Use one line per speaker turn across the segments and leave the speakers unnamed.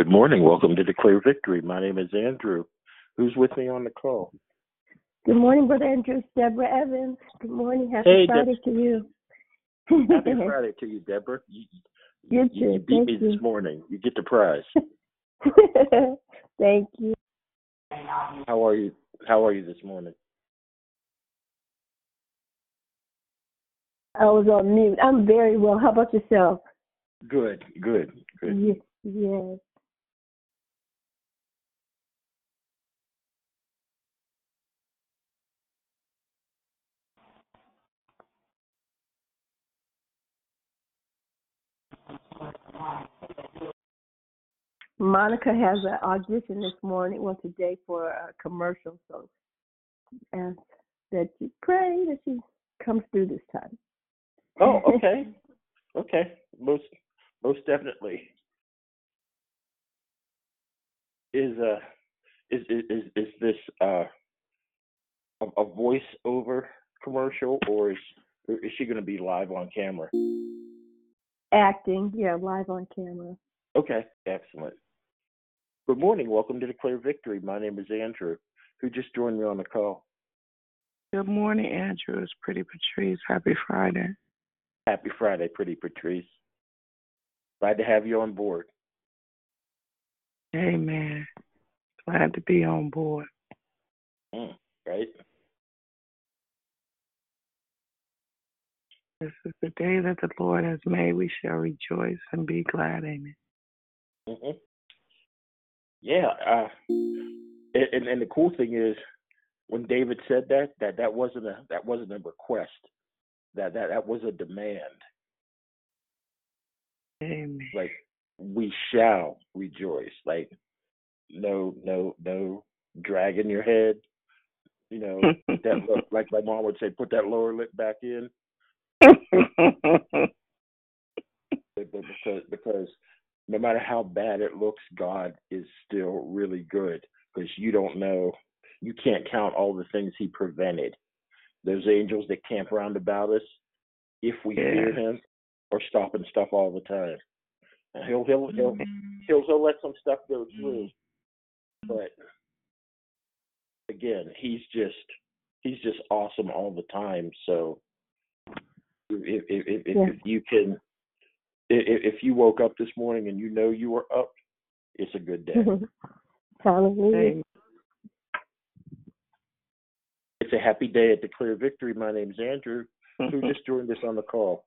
Good morning. Welcome to Declare Victory. My name is Andrew. Who's with me on the call?
Good morning, Brother Andrew. Deborah Evans. Good morning. Happy
Hey, Deb-
Friday to you.
Happy Friday to you, Deborah. You,
You
you, you beat
Thank
me
you.
this morning. You get the prize.
Thank you.
How are you? How are you this morning?
I was on mute. I'm very well. How about yourself?
Good, good, good.
Yes. yes. Monica has an audition this morning, well today for a commercial, so ask that you pray that she comes through this time.
Oh, okay, okay. Most, most definitely. Is uh, is is is, is this uh, a, a voiceover commercial, or is is she going to be live on camera?
Acting, yeah, live on camera.
Okay, excellent. Good morning. Welcome to Declare Victory. My name is Andrew. Who just joined me on the call?
Good morning, Andrew. It's Pretty Patrice. Happy Friday.
Happy Friday, pretty Patrice. Glad to have you on board.
Amen. Glad to be on board.
Mm, right?
This is the day that the Lord has made. We shall rejoice and be glad in it.
hmm Yeah. Uh, and, and and the cool thing is, when David said that, that that wasn't a that wasn't a request. That that that was a demand.
Amen.
Like we shall rejoice. Like no no no dragging your head. You know that look, like my mom would say, put that lower lip back in. Because because no matter how bad it looks, God is still really good because you don't know, you can't count all the things He prevented. Those angels that camp around about us, if we fear
Yeah.
Him, are stopping stuff all the time. And he'll he'll he'll mm-hmm. he'll, he'll let some stuff go through, mm-hmm. but again, He's just He's just awesome all the time. So if if if, if,
Yeah.
if you can if, if you woke up this morning and you know you were up, it's a good day.
Hallelujah.
Amen.
It's a happy day at Declare Victory. My name's Andrew. Who just joined us on the call?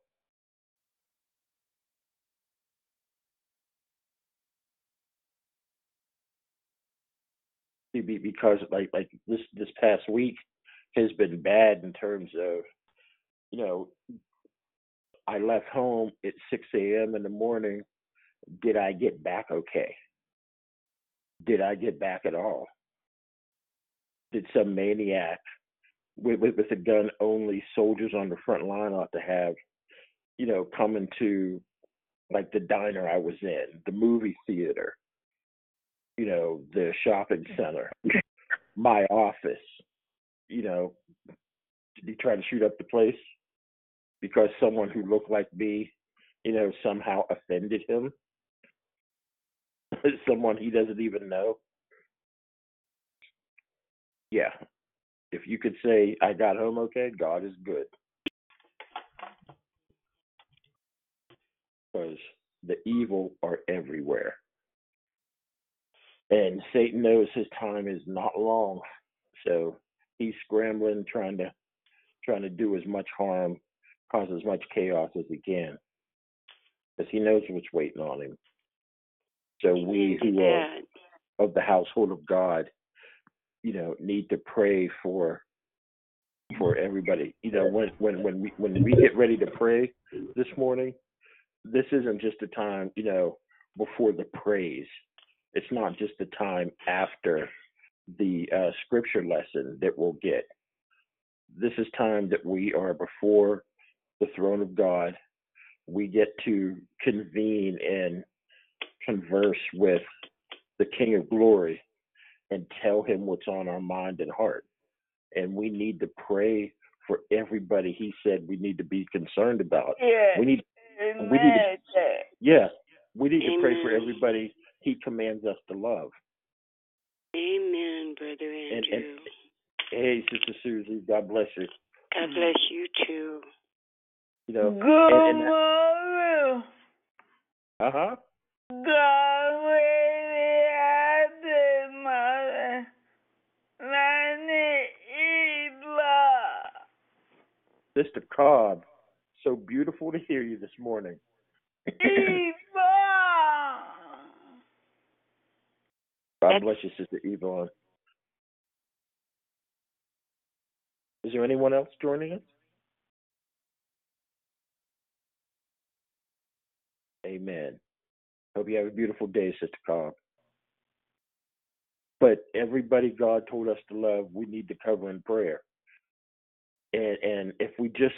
Be- be- Because like like this this past week has been bad in terms of, you know, I left home at 6 a.m. in the morning. Did I get back okay? Did I get back at all? Did some maniac with, with, with a gun only soldiers on the front line ought to have, you know, come into like the diner I was in, the movie theater, you know, the shopping center, my office, you know, did he try to shoot up the place because someone who looked like me, you know, somehow offended him? someone he doesn't even know? Yeah. If you could say, I got home okay, God is good. Because the evil are everywhere. And Satan knows his time is not long. So he's scrambling, trying to trying to do as much harm, cause as much chaos as he can. Because he knows what's waiting on him. So we who are of the household of God, you know, need to pray for for everybody. You know, when when when we when we get ready to pray this morning, this isn't just a time, you know, before the praise. It's not just the time after the uh, scripture lesson that we'll get. This is time that we are before the throne of God. We get to convene and converse with the King of Glory and tell him what's on our mind and heart. And we need to pray for everybody he said we need to be concerned about.
Yeah.
We need
Amen.
we need to yeah, we need to pray for everybody he commands us to love.
Amen, Brother
And-
Andrew.
and- Hey, Sister Susie, God bless you.
God bless you too.
You know,
Good
and- and-
morning.
uh huh.
God really mother. Nani Ibla.
Sister Cobb, so beautiful to hear you this morning.
Ibla.
God bless you, Sister Yvonne. Is there anyone else joining us? Amen. Hope you have a beautiful day, Sister Cobb. But everybody God told us to love, we need to cover in prayer. And and if we just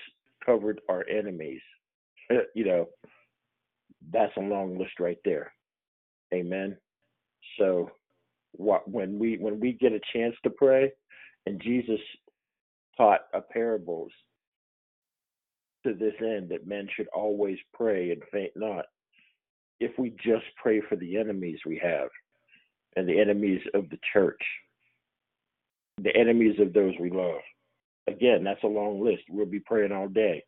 covered our enemies, uh, you know, that's a long list right there. Amen. So what when we when we get a chance to pray and Jesus taught a parables to this end that men should always pray and faint not if we just pray for the enemies we have and the enemies of the church the enemies of those we love. Again that's a long list. We'll be praying all day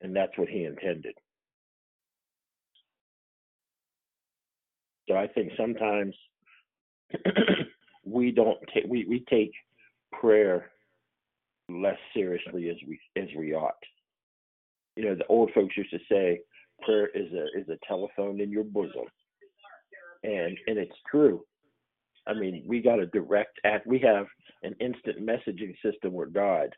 and that's what he intended. So i think sometimes we don't take we, we take prayer less seriously as we as we ought. You know, the old folks used to say prayer is a is a telephone in your bosom. And and it's true. I mean, we got a direct act we have an instant messaging system with God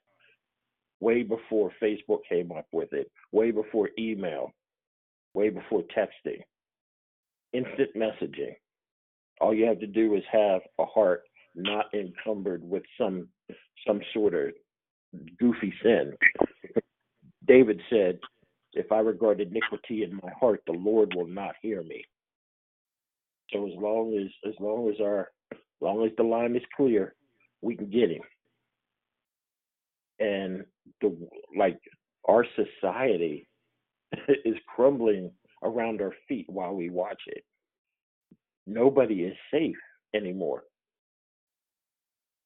way before Facebook came up with it, way before email, way before texting. Instant messaging. All you have to do is have a heart not encumbered with some some sort of goofy sin. David said, If I regard iniquity in my heart, the Lord will not hear me. So as long as as long as our as long as the line is clear, we can get him. And the like our society is crumbling around our feet while we watch it. Nobody is safe anymore.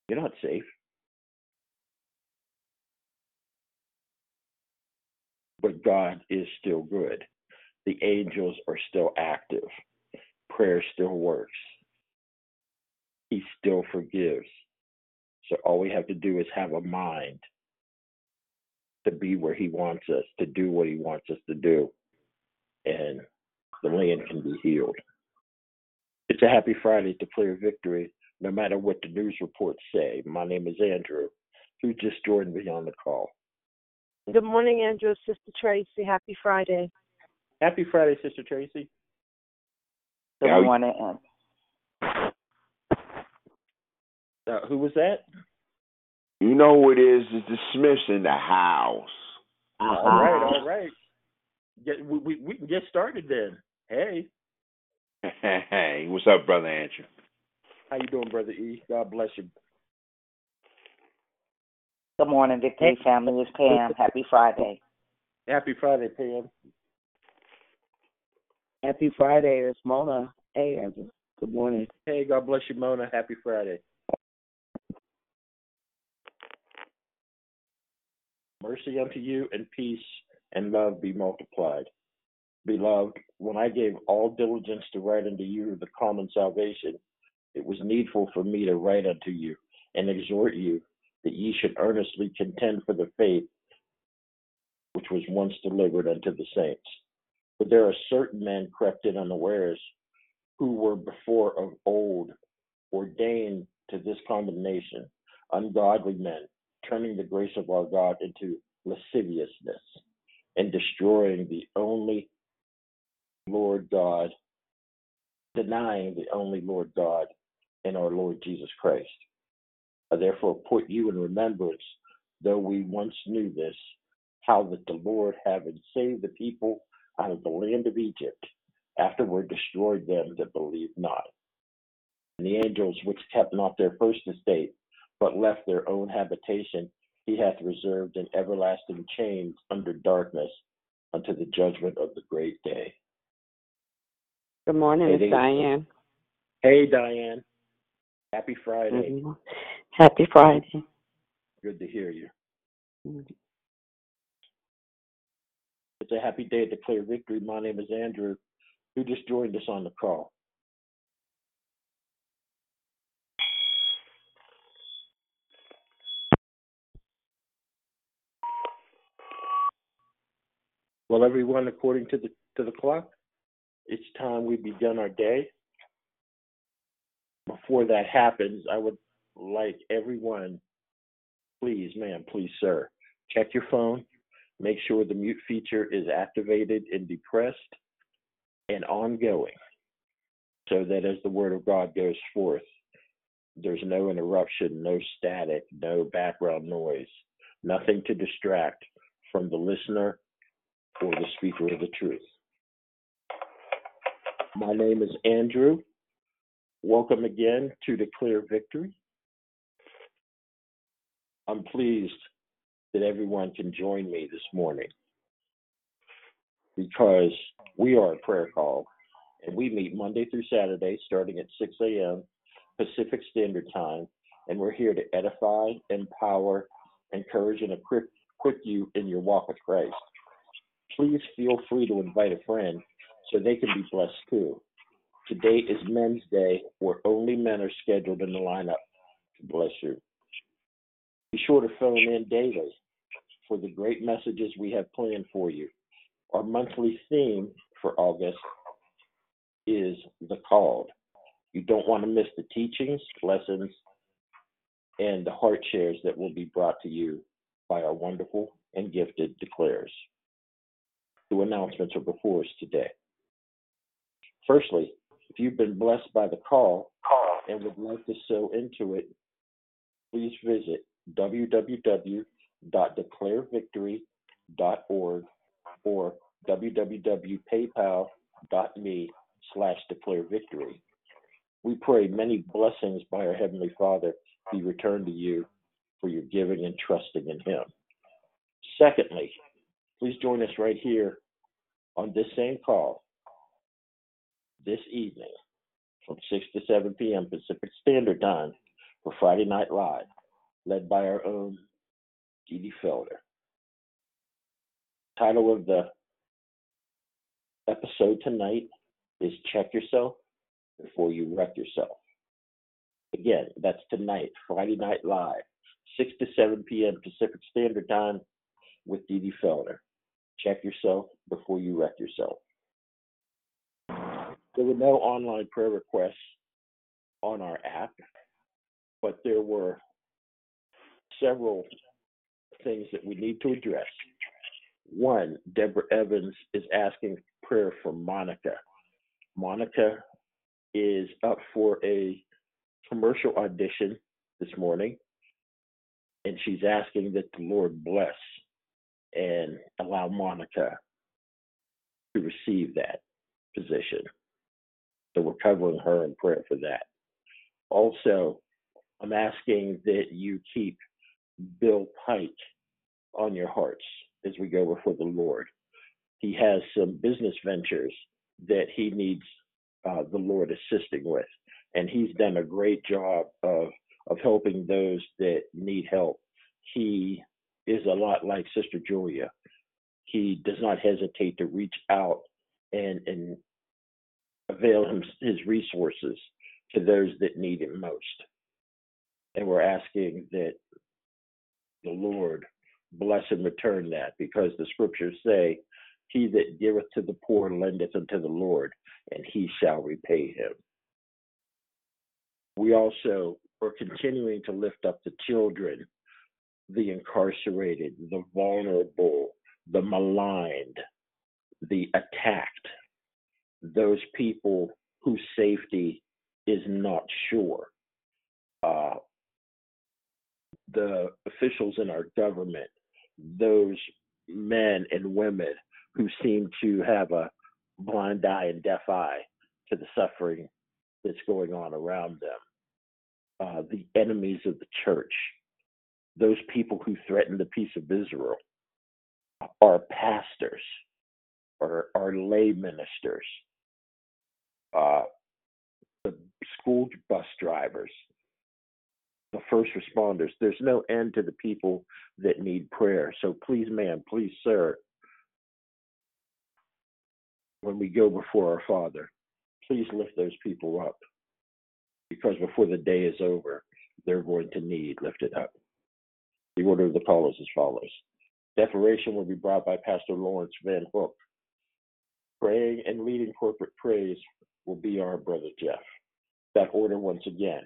You're not safe. But God is still good. The angels are still active. Prayer still works. He still forgives. So all we have to do is have a mind to be where He wants us, to do what He wants us to do, and the land can be healed. It's a happy Friday to declare victory, no matter what the news reports say. My name is Andrew, who just joined me on the call.
Good morning, Andrew. Sister Tracy. Happy Friday.
Happy Friday, Sister Tracy.
Good
Yeah,
morning. and
Uh, who was that?
You know who it is? It's the Smiths in the house.
All right, all right. Get, we, we we can get started then. Hey,
Hey, what's up, brother Andrew?
how you doing, brother E? God bless you.
Good morning, Victory family. It's Pam. Happy Friday.
Happy Friday, Pam.
Happy Friday. It's Mona. Hey, Andrew. Good morning.
Hey, God bless you, Mona. Happy Friday. Mercy unto you and peace and love be multiplied. Beloved, when I gave all diligence to write unto you the common salvation, it was needful for me to write unto you and exhort you that ye should earnestly contend for the faith which was once delivered unto the saints. But there are certain men crept in unawares, who were before of old ordained to this condemnation, ungodly men, turning the grace of our God into lasciviousness and destroying the only Lord God, denying the only Lord God and our Lord Jesus Christ. I therefore put you in remembrance, though we once knew this, how that the Lord, having saved the people out of the land of Egypt, afterward destroyed them that believed not. And the angels which kept not their first estate, but left their own habitation, he hath reserved in everlasting chains under darkness unto the judgment of the great day.
Good morning,
Hey,
it's Diane.
Hey, Diane. Happy Friday.
Mhm. Happy Friday.
Good to hear you.
Mhm.
It's a happy day to declare victory. My name is Andrew, who just joined us on the call. Well, everyone, according to the to the clock, it's time we begun our day. Before that happens, I would like everyone, please, ma'am, please, sir, check your phone. Make sure the mute feature is activated and depressed and ongoing so that as the word of God goes forth, there's no interruption, no static, no background noise, nothing to distract from the listener or the speaker of the truth. My name is Andrew. Welcome again to Declare Victory. I'm pleased that everyone can join me this morning because we are a prayer call and we meet Monday through Saturday starting at 6 a.m. Pacific Standard Time. And we're here to edify, empower, encourage, and equip, you in your walk with Christ. Please feel free to invite a friend so they can be blessed too. Today is Men's Day, where only men are scheduled in the lineup to bless you. Be sure to phone in daily for the great messages we have planned for you. Our monthly theme for August is the called. You don't want to miss the teachings, lessons, and the heart shares that will be brought to you by our wonderful and gifted declares. Two announcements are before us today. Firstly, if you've been blessed by the call and would like to sow into it, please visit www.declarevictory.org or www.paypal.me slash declarevictory. We pray many blessings by our Heavenly Father be returned to you for your giving and trusting in Him. Secondly, please join us right here on this same call this evening from 6 to 7 p.m. Pacific Standard Time for Friday Night Live, led by our own Dee Dee Felder. Title of the episode tonight is Check Yourself Before You Wreck Yourself. Again, that's tonight, Friday Night Live, 6 to 7 p.m. Pacific Standard Time with Dee Dee Felder. Check yourself before you wreck yourself. There were no online prayer requests on our app, but there were several things that we need to address. One, Deborah Evans is asking prayer for Monica. Monica is up for a commercial audition this morning, and she's asking that the Lord bless and allow Monica to receive that position. So we're covering her in prayer for that. Also, I'm asking that you keep Bill Pike on your hearts as we go before the Lord. He has some business ventures that he needs uh, the Lord assisting with, and he's done a great job of of helping those that need help. He is a lot like Sister Julia. He does not hesitate to reach out and and avail him, his resources to those that need it most. And we're asking that the Lord bless and return that because the scriptures say, He that giveth to the poor lendeth unto the Lord, and he shall repay him. We also are continuing to lift up the children the incarcerated, the vulnerable, the maligned, the attacked, those people whose safety is not sure. Uh, the officials in our government, those men and women who seem to have a blind eye and deaf eye to the suffering that's going on around them, uh, the enemies of the church, those people who threaten the peace of Israel, our pastors, our lay ministers, uh, the school bus drivers, the first responders. There's no end to the people that need prayer. So please, ma'am, please, sir, when we go before our Father, please lift those people up because before the day is over, they're going to need lifted up. The order of the call is as follows. Declaration will be brought by Pastor Lawrence Van Hook. Praying and leading corporate praise will be our brother Jeff. That order once again.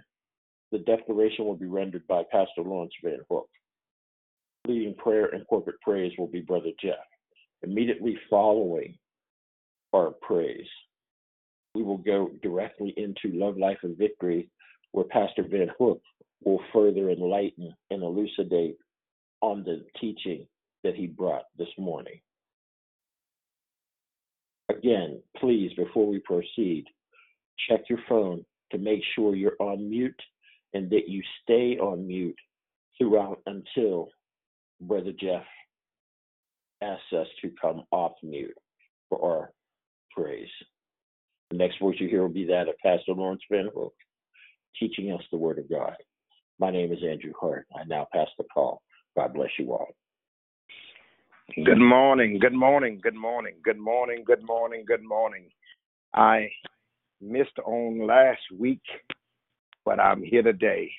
The declaration will be rendered by Pastor Lawrence Van Hook. Leading prayer and corporate praise will be brother Jeff. Immediately following our praise, we will go directly into Love, Life, and Victory, where Pastor Van Hook will further enlighten and elucidate on the teaching that he brought this morning. Again, please, before we proceed, check your phone to make sure you're on mute and that you stay on mute throughout until Brother Jeff asks us to come off mute for our praise. The next voice you hear will be that of Pastor Lawrence Van Hook, teaching us the Word of God. My name is Andrew Hart. I now pass the call. God bless you all.
Good morning, good morning, good morning, good morning, good morning, good morning. I missed on last week, but I'm here today.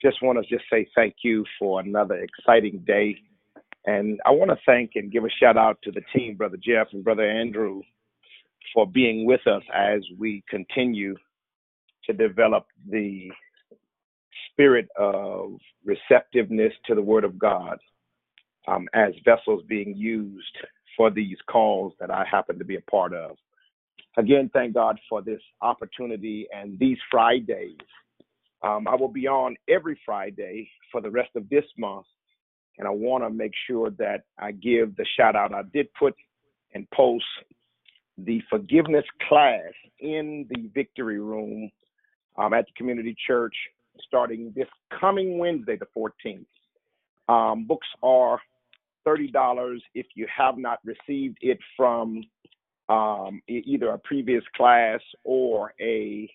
Just want to just say thank you for another exciting day. And I want to thank and give a shout out to the team, Brother Jeff and Brother Andrew, for being with us as we continue to develop the spirit of receptiveness to the Word of God um, as vessels being used for these calls that I happen to be a part of. Again, thank God for this opportunity and these Fridays. Um, I will be on every Friday for the rest of this month, and I want to make sure that I give the shout out. I did put and post the forgiveness class in the victory room um, at the community church starting this coming Wednesday, the 14th. Um, books are $30 if you have not received it from um, either a previous class or a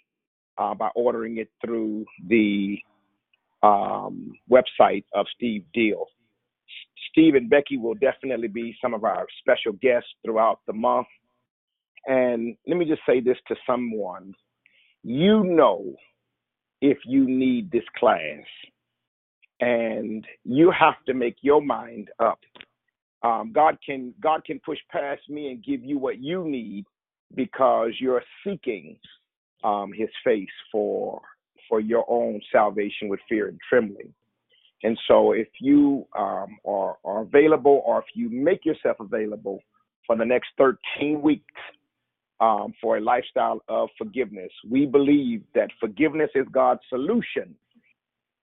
uh, by ordering it through the um, website of Steve Deal. Steve and Becky will definitely be some of our special guests throughout the month. And let me just say this to someone you know if you need this class, and you have to make your mind up. Um, God can God can push past me and give you what you need because you're seeking um, His face for for your own salvation with fear and trembling. And so, if you um, are, are available, or if you make yourself available for the next 13 weeks um, for a lifestyle of forgiveness, we believe that forgiveness is God's solution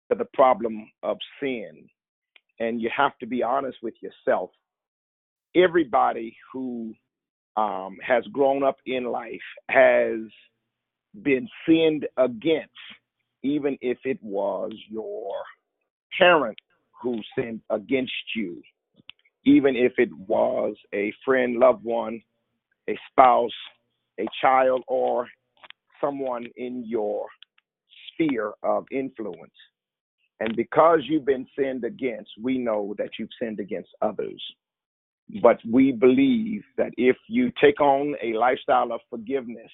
to the problem of sin. And you have to be honest with yourself. Everybody who um, has grown up in life has been sinned against, even if it was your parent who sinned against you, even if it was a friend, loved one, a spouse, a child, or someone in your sphere of influence. And because you've been sinned against, we know that you've sinned against others. But we believe that if you take on a lifestyle of forgiveness,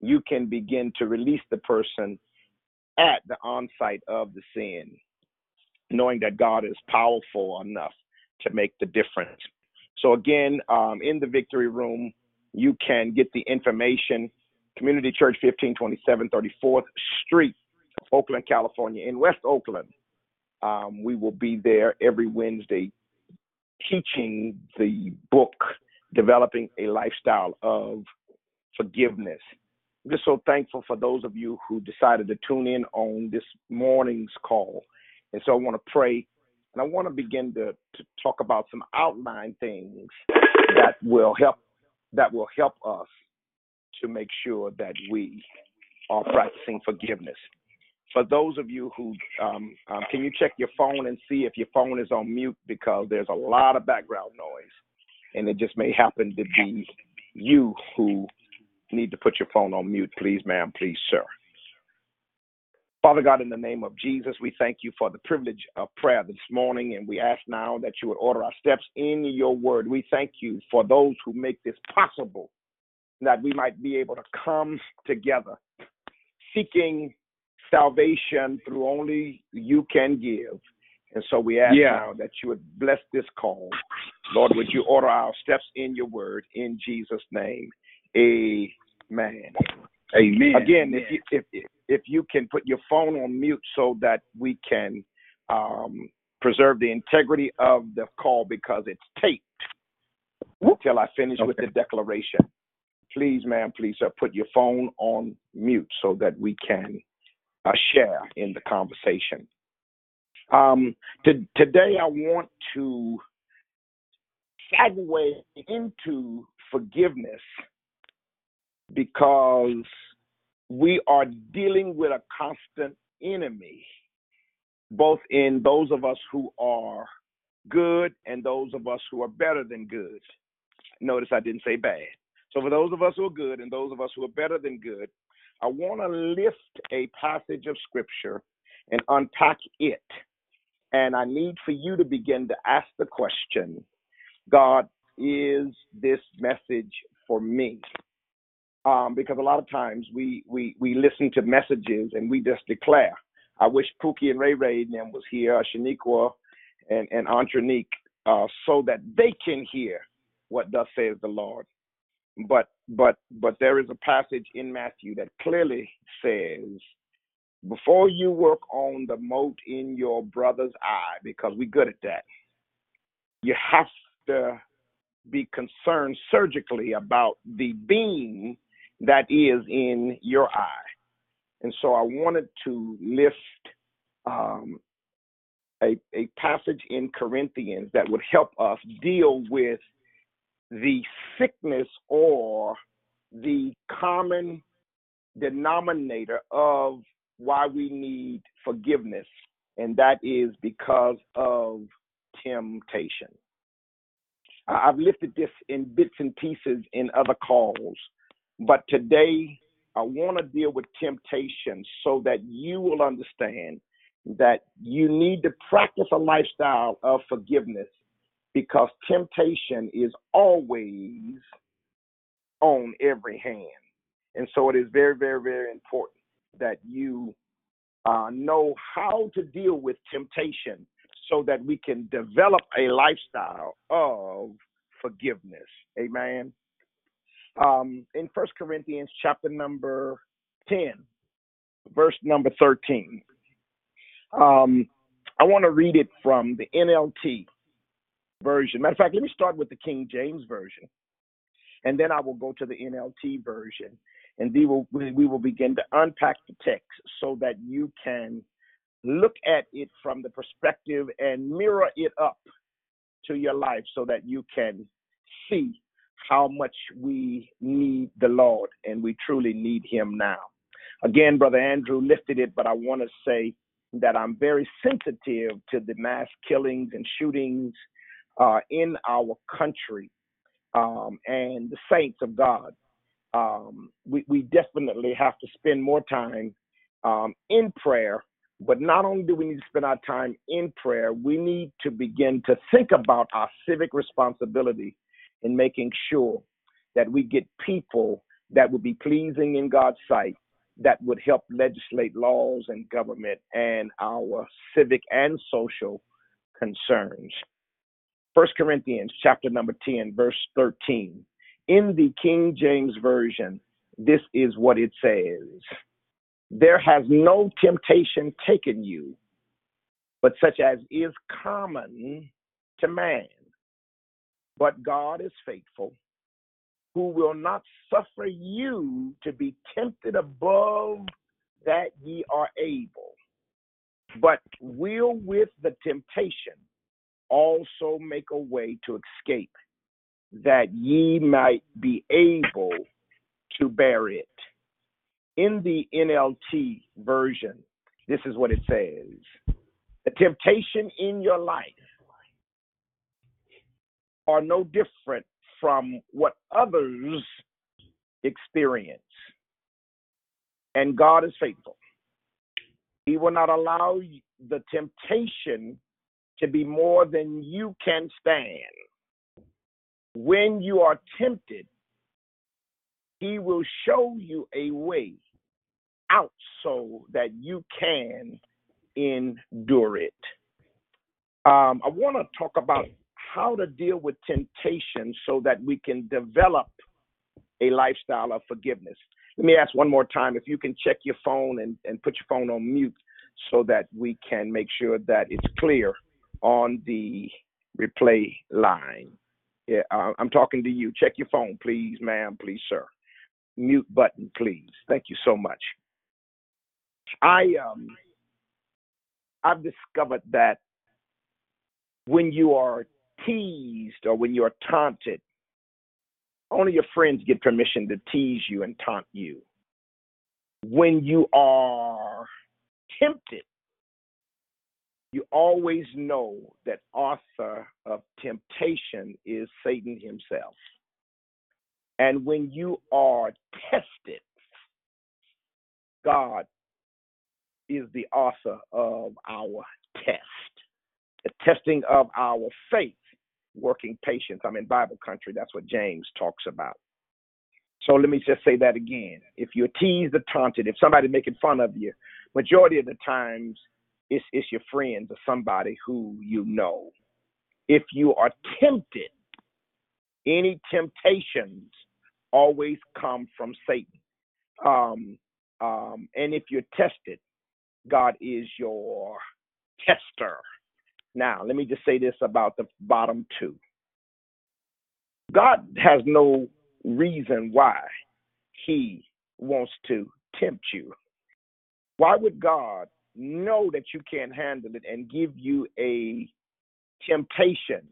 you can begin to release the person at the onset of the sin, knowing that God is powerful enough to make the difference. So, again, um, in the victory room, you can get the information. Community Church 1527 34th Street, Oakland, California, in West Oakland. Um, we will be there every Wednesday teaching the book, Developing a Lifestyle of Forgiveness. I'm just so thankful for those of you who decided to tune in on this morning's call. And so I want to pray and I want to begin to, to talk about some outline things that will help that will help us to make sure that we are practicing forgiveness. For those of you who um, um, can you check your phone and see if your phone is on mute because there's a lot of background noise, and it just may happen to be you who need to put your phone on mute, please, ma'am, please, sir. Father God, in the name of Jesus, we thank you for the privilege of prayer this morning, and we ask now that you would order our steps in your word. We thank you for those who make this possible, that we might be able to come together seeking salvation through only you can give. And so we ask
Yeah.
now that you would bless this call. Lord, would you order our steps in your word in Jesus' name? Amen.
Amen.
Again, if you if if you can put your phone on mute so that we can um, preserve the integrity of the call because it's taped until I finish with the declaration. Please, ma'am, please, sir, put your phone on mute so that we can uh, share in the conversation. Um, to, today, I want to segue into forgiveness because we are dealing with a constant enemy, both in those of us who are good and those of us who are better than good. Notice I didn't say bad. So, for those of us who are good and those of us who are better than good, I want to lift a passage of scripture and unpack it. And I need for you to begin to ask the question God, is this message for me? um, because a lot of times we, we we listen to messages and we just declare. I wish Pookie and Ray Ray and them was here, Shaniqua and and Antronique, uh, so that they can hear what thus says the Lord. But but but there is a passage in Matthew that clearly says, before you work on the mote in your brother's eye, because we're good at that, you have to be concerned surgically about the beam that is in your eye. And so I wanted to lift um, a, a passage in Corinthians that would help us deal with the sickness or the common denominator of why we need forgiveness, and that is because of temptation. I've lifted this in bits and pieces in other calls, but today I want to deal with temptation so that you will understand that you need to practice a lifestyle of forgiveness because temptation is always on every hand. And so it is very, very, very important that you uh, know how to deal with temptation so that we can develop a lifestyle of forgiveness. Amen. Um, in First Corinthians chapter number 10, verse number 13, um, I want to read it from the NLT version. Matter of fact, let me start with the King James version, and then I will go to the NLT version, and we will we will begin to unpack the text so that you can look at it from the perspective and mirror it up to your life so that you can see how much we need the Lord and we truly need him now. Again, Brother Andrew lifted it, but I want to say that I'm very sensitive to the mass killings and shootings uh, in our country um, and the saints of God. Um, we, we definitely have to spend more time um, in prayer. But not only do we need to spend our time in prayer, we need to begin to think about our civic responsibility in making sure that we get people that would be pleasing in God's sight, that would help legislate laws and government and our civic and social concerns. First Corinthians chapter number 10, verse 13. In the King James Version, this is what it says. There has no temptation taken you, but such as is common to man. But God is faithful, who will not suffer you to be tempted above that ye are able, but will with the temptation also make a way to escape, that ye might be able to bear it. In the NLT version, this is what it says The temptation in your life are no different from what others experience. And God is faithful. He will not allow the temptation to be more than you can stand. When you are tempted, He will show you a way out so that you can endure it. Um, I want to talk about how to deal with temptation so that we can develop a lifestyle of forgiveness. Let me ask one more time if you can check your phone and, and put your phone on mute so that we can make sure that it's clear on the replay line. Yeah, uh, I'm talking to you. Check your phone, please, ma'am, please, sir. Mute button, please. Thank you so much. I um I've discovered that when you are teased or when you're taunted, only your friends get permission to tease you and taunt you. When you are tempted, you always know that author of temptation is Satan himself. And when you are tested, God is the author of our test, the testing of our faith working patience. I'm in Bible country. That's what James talks about. So let me just say that again. If you're teased or taunted, if somebody's making fun of you, majority of the times it's, it's your friends or somebody who you know. If you are tempted, any temptations always come from Satan. Um, um, and if you're tested, God is your tester. Now, let me just say this about the bottom two. God has no reason why he wants to tempt you. Why would God know that you can't handle it and give you a temptation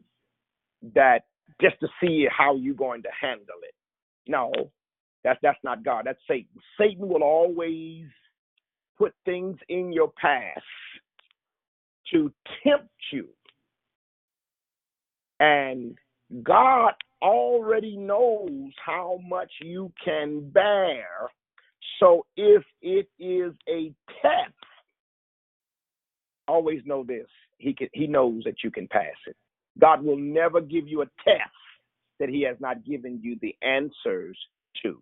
that just to see how you're going to handle it? No, that's that's not God. That's Satan. Satan will always put things in your past to tempt you. And God already knows how much you can bear. So if it is a test, always know this. He can he knows that you can pass it. God will never give you a test that he has not given you the answers to.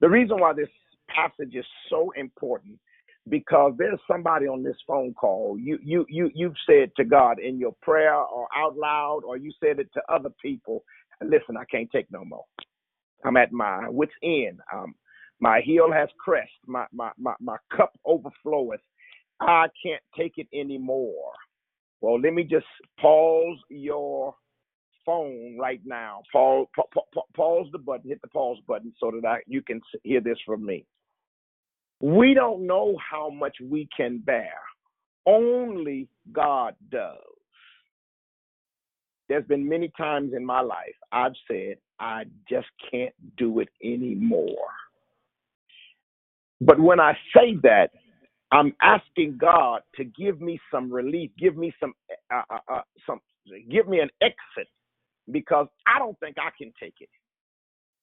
The reason why this passage is so important because there's somebody on this phone call you you you you've said to God in your prayer or out loud or you said it to other people listen I can't take no more I'm at my wits end um my heel has crest my my my, my cup overfloweth I can't take it anymore well let me just pause your phone right now pause pause the button hit the pause button so that I you can hear this from me we don't know how much we can bear. Only God does. There's been many times in my life I've said, I just can't do it anymore. But when I say that, I'm asking God to give me some relief, give me some, uh, uh, uh, some, give me an exit, because I don't think I can take it.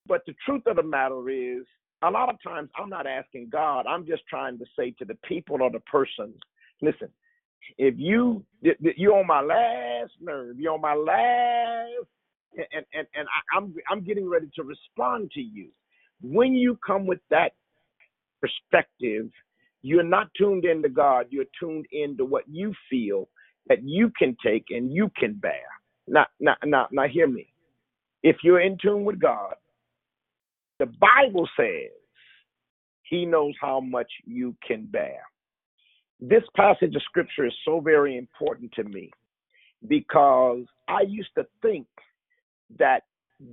But the truth of the matter is, a lot of times I'm not asking God. I'm just trying to say to the people or the persons, listen, if you you're on my last nerve, you're on my last, and and and I'm I'm getting ready to respond to you. When you come with that perspective, you're not tuned into God. You're tuned into what you feel that you can take and you can bear. Now, now, now, now, hear me. If you're in tune with God, the Bible says he knows how much you can bear. this passage of scripture is so very important to me because I used to think that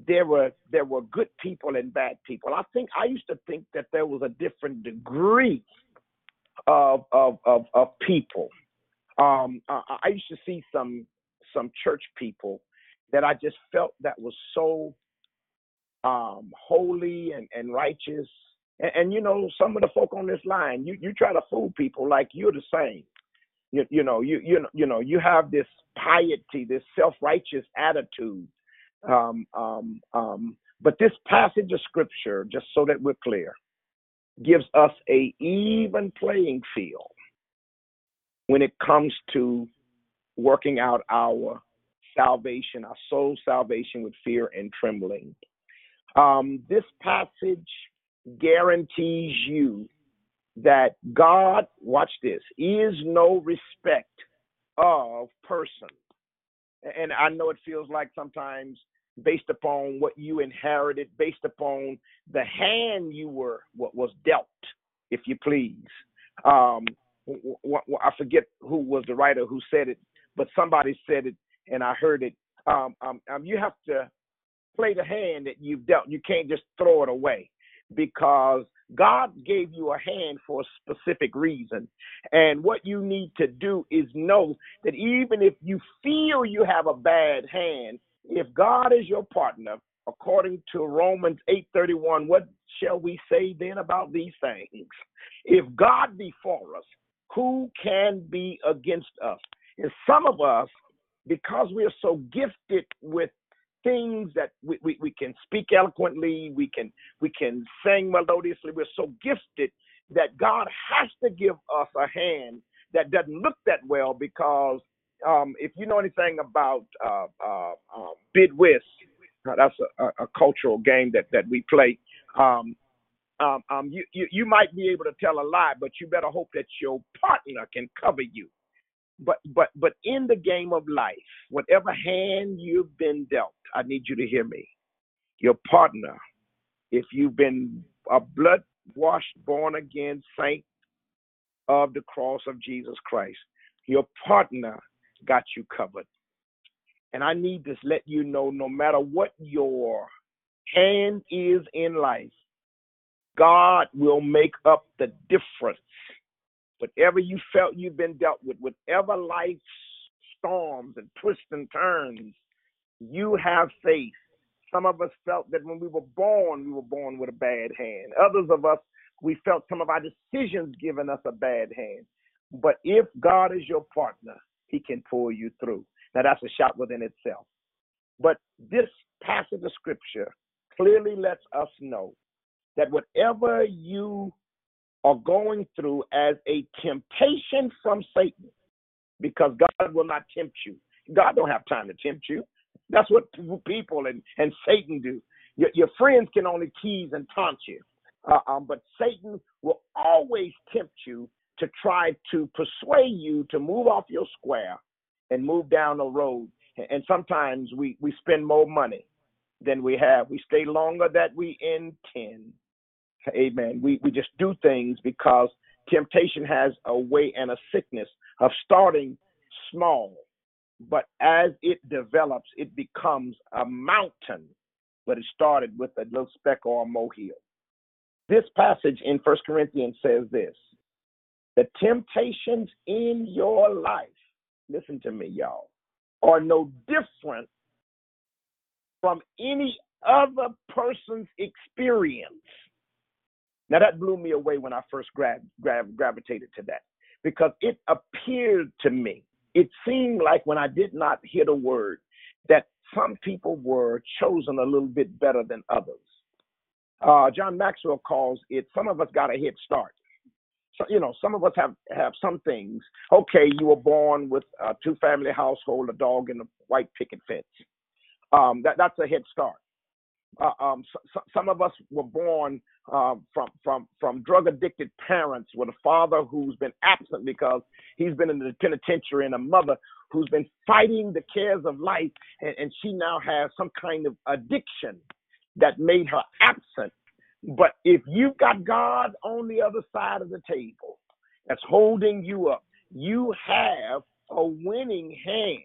there were there were good people and bad people. I think I used to think that there was a different degree of of of, of people. Um, I, I used to see some some church people that I just felt that was so um, holy and, and righteous. And, and you know, some of the folk on this line, you you try to fool people like you're the same. You you know you you know you know you have this piety, this self righteous attitude. Um, um, um, but this passage of scripture, just so that we're clear, gives us a even playing field when it comes to working out our salvation, our soul salvation with fear and trembling. Um, this passage guarantees you that God, watch this, is no respect of person. And I know it feels like sometimes based upon what you inherited, based upon the hand you were what was dealt, if you please. Um, I forget who was the writer who said it, but somebody said it, and I heard it. Um, um, um, you have to play the hand that you've dealt. You can't just throw it away because God gave you a hand for a specific reason. And what you need to do is know that even if you feel you have a bad hand, if God is your partner, according to Romans 8:31, what shall we say then about these things? If God be for us, who can be against us? And some of us, because we are so gifted with things that we, we, we can speak eloquently, we can we can sing melodiously, we're so gifted that God has to give us a hand that doesn't look that well because um, if you know anything about uh, uh, um, bid whist, that's a, a, cultural game that, that we play. Um, um, um, you, you you might be able to tell a lie, but you better hope that your partner can cover you. But but but in the game of life, whatever hand you've been dealt, I need you to hear me. Your partner, if you've been a blood washed, born again saint of the cross of Jesus Christ, your partner got you covered. And I need to let you know no matter what your hand is in life, God will make up the difference. Whatever you felt you've been dealt with, whatever life's storms and twists and turns, you have faith. Some of us felt that when we were born, we were born with a bad hand. Others of us, we felt some of our decisions giving us a bad hand. But if God is your partner, he can pull you through. Now, that's a shot within itself. But this passage of scripture clearly lets us know that whatever you are going through as a temptation from Satan, because God will not tempt you. God don't have time to tempt you. That's what people and, and Satan do. Your, your friends can only tease and taunt you. Uh, um, but Satan will always tempt you to try to persuade you to move off your square and move down the road. And sometimes we, we spend more money than we have. We stay longer than we intend. Amen. We, we just do things because temptation has a way and a sickness of starting small. But as it develops, it becomes a mountain. But it started with a little speck or a molehill. This passage in First Corinthians says this the temptations in your life, listen to me, y'all, are no different from any other person's experience. Now, that blew me away when I first gra- gra- gravitated to that because it appeared to me, it seemed like when I did not hear the word, that some people were chosen a little bit better than others. Uh, John Maxwell calls it, some of us got a head start you know, some of us have have some things. Okay, you were born with a two family household, a dog, and a white picket fence. Um, that that's a head start. Uh, um, so, some of us were born um, from from from drug addicted parents with a father who's been absent because he's been in the penitentiary, and a mother who's been fighting the cares of life, and, and she now has some kind of addiction that made her absent but if you've got God on the other side of the table, that's holding you up. You have a winning hand.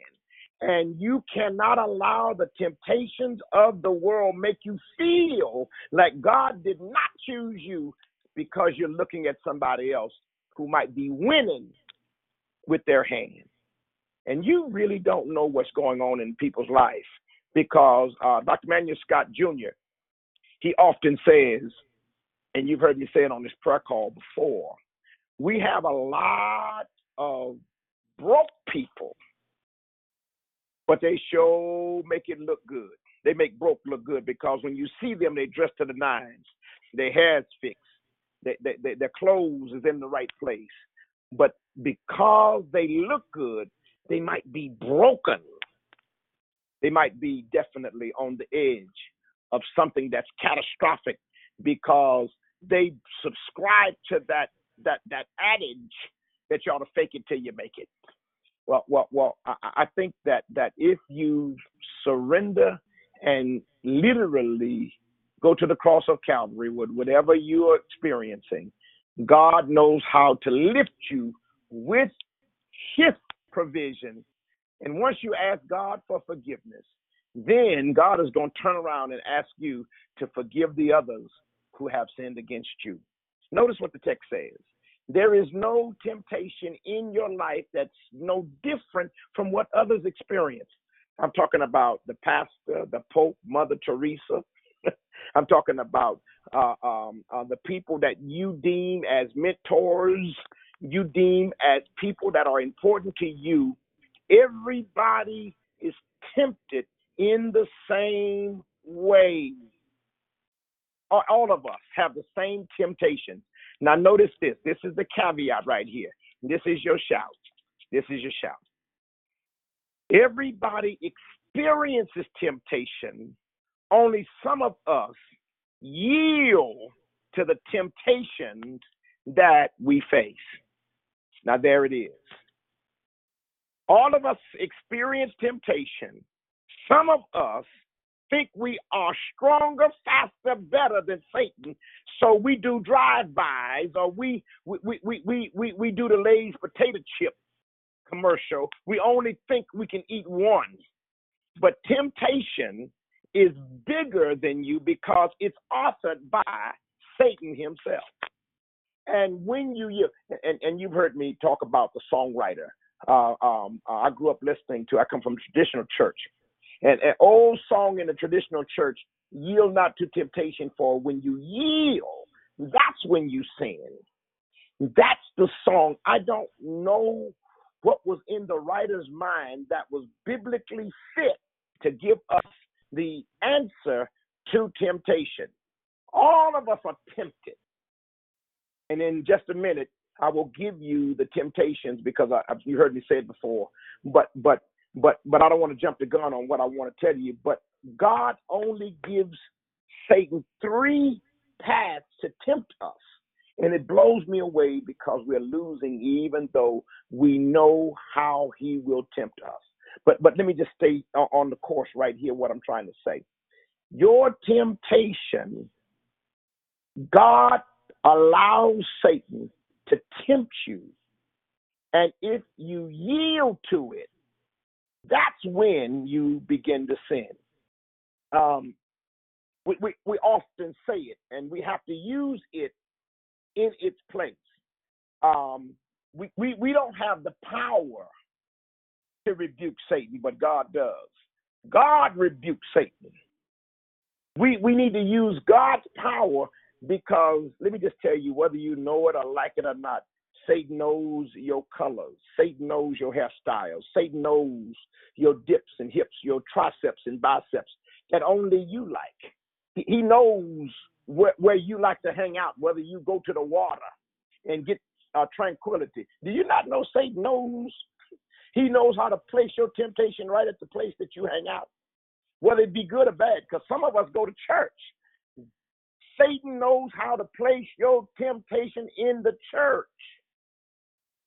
And you cannot allow the temptations of the world make you feel like God did not choose you because you're looking at somebody else who might be winning with their hand. And you really don't know what's going on in people's life because uh, Dr. Manuel Scott Jr., he often says, and you've heard me say it on this prayer call before, we have a lot of broke people but they show make it look good. They make broke look good because when you see them, they dress to the nines. Their hair's fixed. They, they, they, their clothes is in the right place. But because they look good, they might be broken. They might be definitely on the edge of something that's catastrophic because they subscribe to that that that adage that you ought to fake it till you make it. Well, well, well. I, I think that that if you surrender and literally go to the cross of Calvary with whatever you are experiencing, God knows how to lift you with His provision. And once you ask God for forgiveness, then God is going to turn around and ask you to forgive the others who have sinned against you. Notice what the text says. There is no temptation in your life that's no different from what others experience. I'm talking about the pastor, the Pope, Mother Teresa. I'm talking about uh, um, uh, the people that you deem as mentors, you deem as people that are important to you. Everybody is tempted in the same way. All of us have the same temptations. Now, notice this. This is the caveat right here. This is your shout. This is your shout. Everybody experiences temptation. Only some of us yield to the temptations that we face. Now, there it is. All of us experience temptation. Some of us think we are stronger, faster, better than Satan. So we do drive-bys or we we we we we, we do the Lay's potato chip commercial. We only think we can eat one. But temptation is bigger than you because it's authored by Satan himself. And when you, you and, and you've heard me talk about the songwriter. Uh, um, I grew up listening to. I come from a traditional church, and an old song in the traditional church, yield not to temptation, for when you yield, that's when you sin. That's the song. I don't know what was in the writer's mind that was biblically fit to give us the answer to temptation. All of us are tempted. And in just a minute, I will give you the temptations because I, you heard me say it before. But but but but I don't want to jump the gun on what I want to tell you. But God only gives Satan three paths to tempt us. And it blows me away because we're losing, even though we know how he will tempt us. But but let me just stay on the course right here. What I'm trying to say, your temptation, God allows Satan to tempt you, and if you yield to it, that's when you begin to sin. Um, we, we, we often say it, and we have to use it in its place. Um, we, we, we don't have the power to rebuke Satan, but God does. God rebukes Satan. We, we need to use God's power because, let me just tell you, whether you know it or like it or not, Satan knows your colors. Satan knows your hairstyles. Satan knows your dips and hips, your triceps and biceps that only you like. He knows where, where you like to hang out, whether you go to the water and get uh, tranquility. Do you not know Satan knows? He knows how to place your temptation right at the place that you hang out, whether it be good or bad, because some of us go to church. Satan knows how to place your temptation in the church.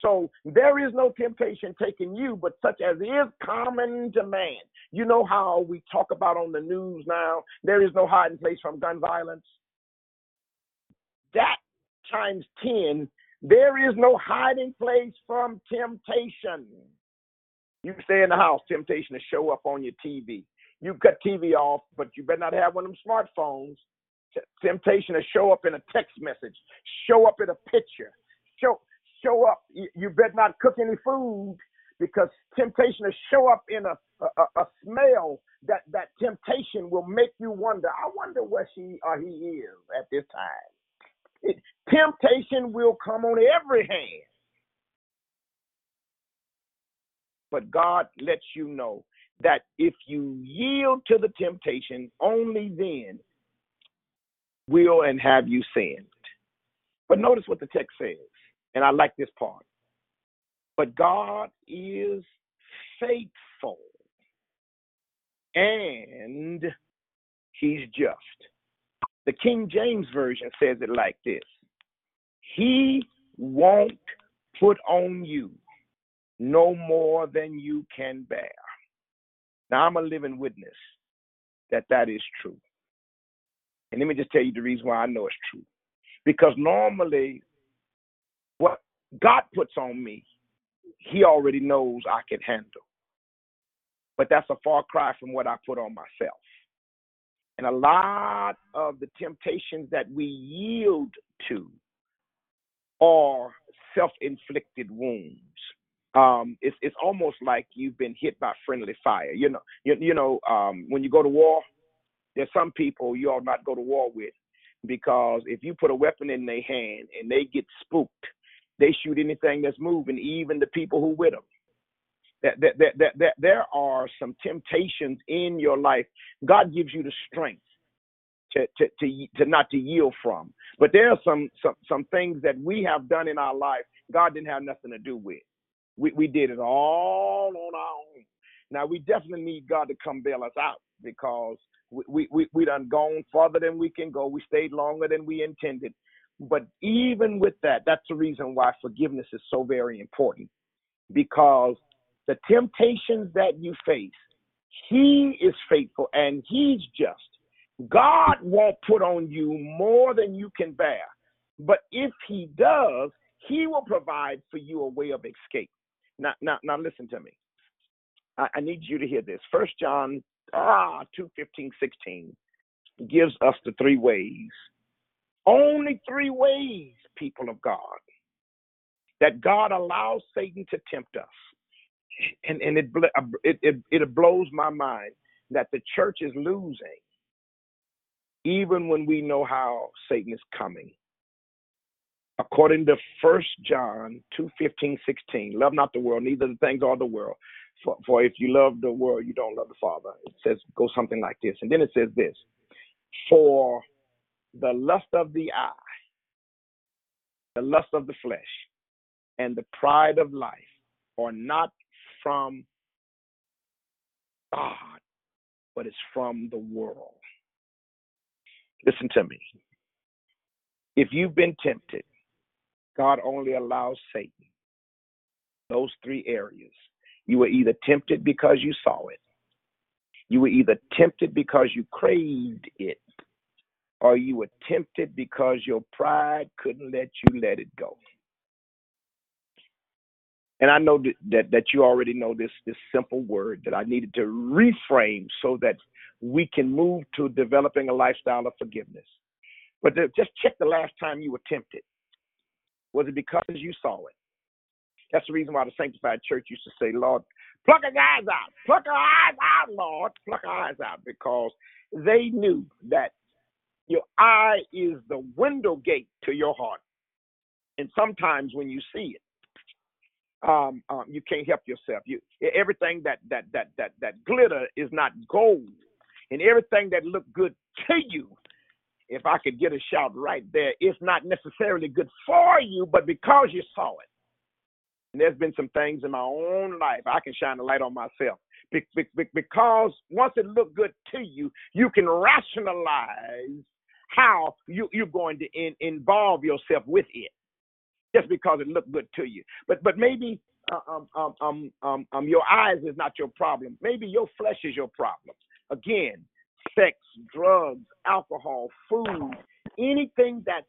So there is no temptation taking you, but such as is common to man. You know how we talk about on the news now, there is no hiding place from gun violence. That times 10 There is no hiding place from temptation. You stay in the house, temptation to show up on your TV. You cut TV off, but you better not have one of them smartphones. T- temptation to show up in a text message, show up in a picture, show show up. You, you better not cook any food because temptation to show up in a, a, a smell that that temptation will make you wonder. I wonder where she or he is at this time. It, temptation will come on every hand. But God lets you know that if you yield to the temptation, only then will and have you sinned. But notice what the text says, and I like this part. But God is faithful and he's just. The King James Version says it like this He won't put on you no more than you can bear. Now, I'm a living witness that that is true. And let me just tell you the reason why I know it's true. Because normally, what God puts on me, He already knows I can handle. But that's a far cry from what I put on myself. And a lot of the temptations that we yield to are self inflicted wounds. Um, it's it's almost like you've been hit by friendly fire. You know, you, you know, um, when you go to war, there's some people you ought not go to war with because if you put a weapon in their hand and they get spooked, they shoot anything that's moving, even the people who with them. That, that, that, that, that there are some temptations in your life. God gives you the strength to, to, to, to not to yield from. But there are some, some, some things that we have done in our life God didn't have nothing to do with. We, we did it all on our own. Now, we definitely need God to come bail us out because we, we, we done gone farther than we can go. We stayed longer than we intended. But even with that, that's the reason why forgiveness is so very important because the temptations that you face, He is faithful and He's just. God won't put on you more than you can bear. But if He does, He will provide for you a way of escape. Now, now, now listen to me. I, I need you to hear this. First John ah, 2 15, 16 gives us the three ways. Only three ways, people of God, that God allows Satan to tempt us and and it uh, it it, it blows my mind that the church is losing, even when we know how Satan is coming. According to First John 2, 15, 16, love not the world, neither the things of the world. For, for if you love the world, you don't love the Father. It says, go something like this. And then it says this For the lust of the eye, the lust of the flesh, and the pride of life are not from God, but it's from the world. Listen to me. If you've been tempted, God only allows Satan those three areas. You were either tempted because you saw it, you were either tempted because you craved it, or you were tempted because your pride couldn't let you let it go and I know that, that, you already know this this simple word that I needed to reframe so that we can move to developing a lifestyle of forgiveness. But just check the last time you were tempted. Was it because you saw it? That's the reason why the sanctified church used to say, Lord, pluck our eyes out, pluck our eyes out, Lord, pluck our eyes out, because they knew that your eye is the window gate to your heart. And sometimes when you see it, um, um, you can't help yourself. You everything that that that that that glitter is not gold, and everything that looked good to you. If I could get a shout right there, it's not necessarily good for you, but because you saw it. And there's been some things in my own life I can shine a light on myself because once it looked good to you, you can rationalize how you, you're going to in, involve yourself with it just because it looked good to you. But but maybe uh, um, um, um, um, um, your eyes is not your problem. Maybe your flesh is your problem. Again, sex, drugs, alcohol, food, anything that's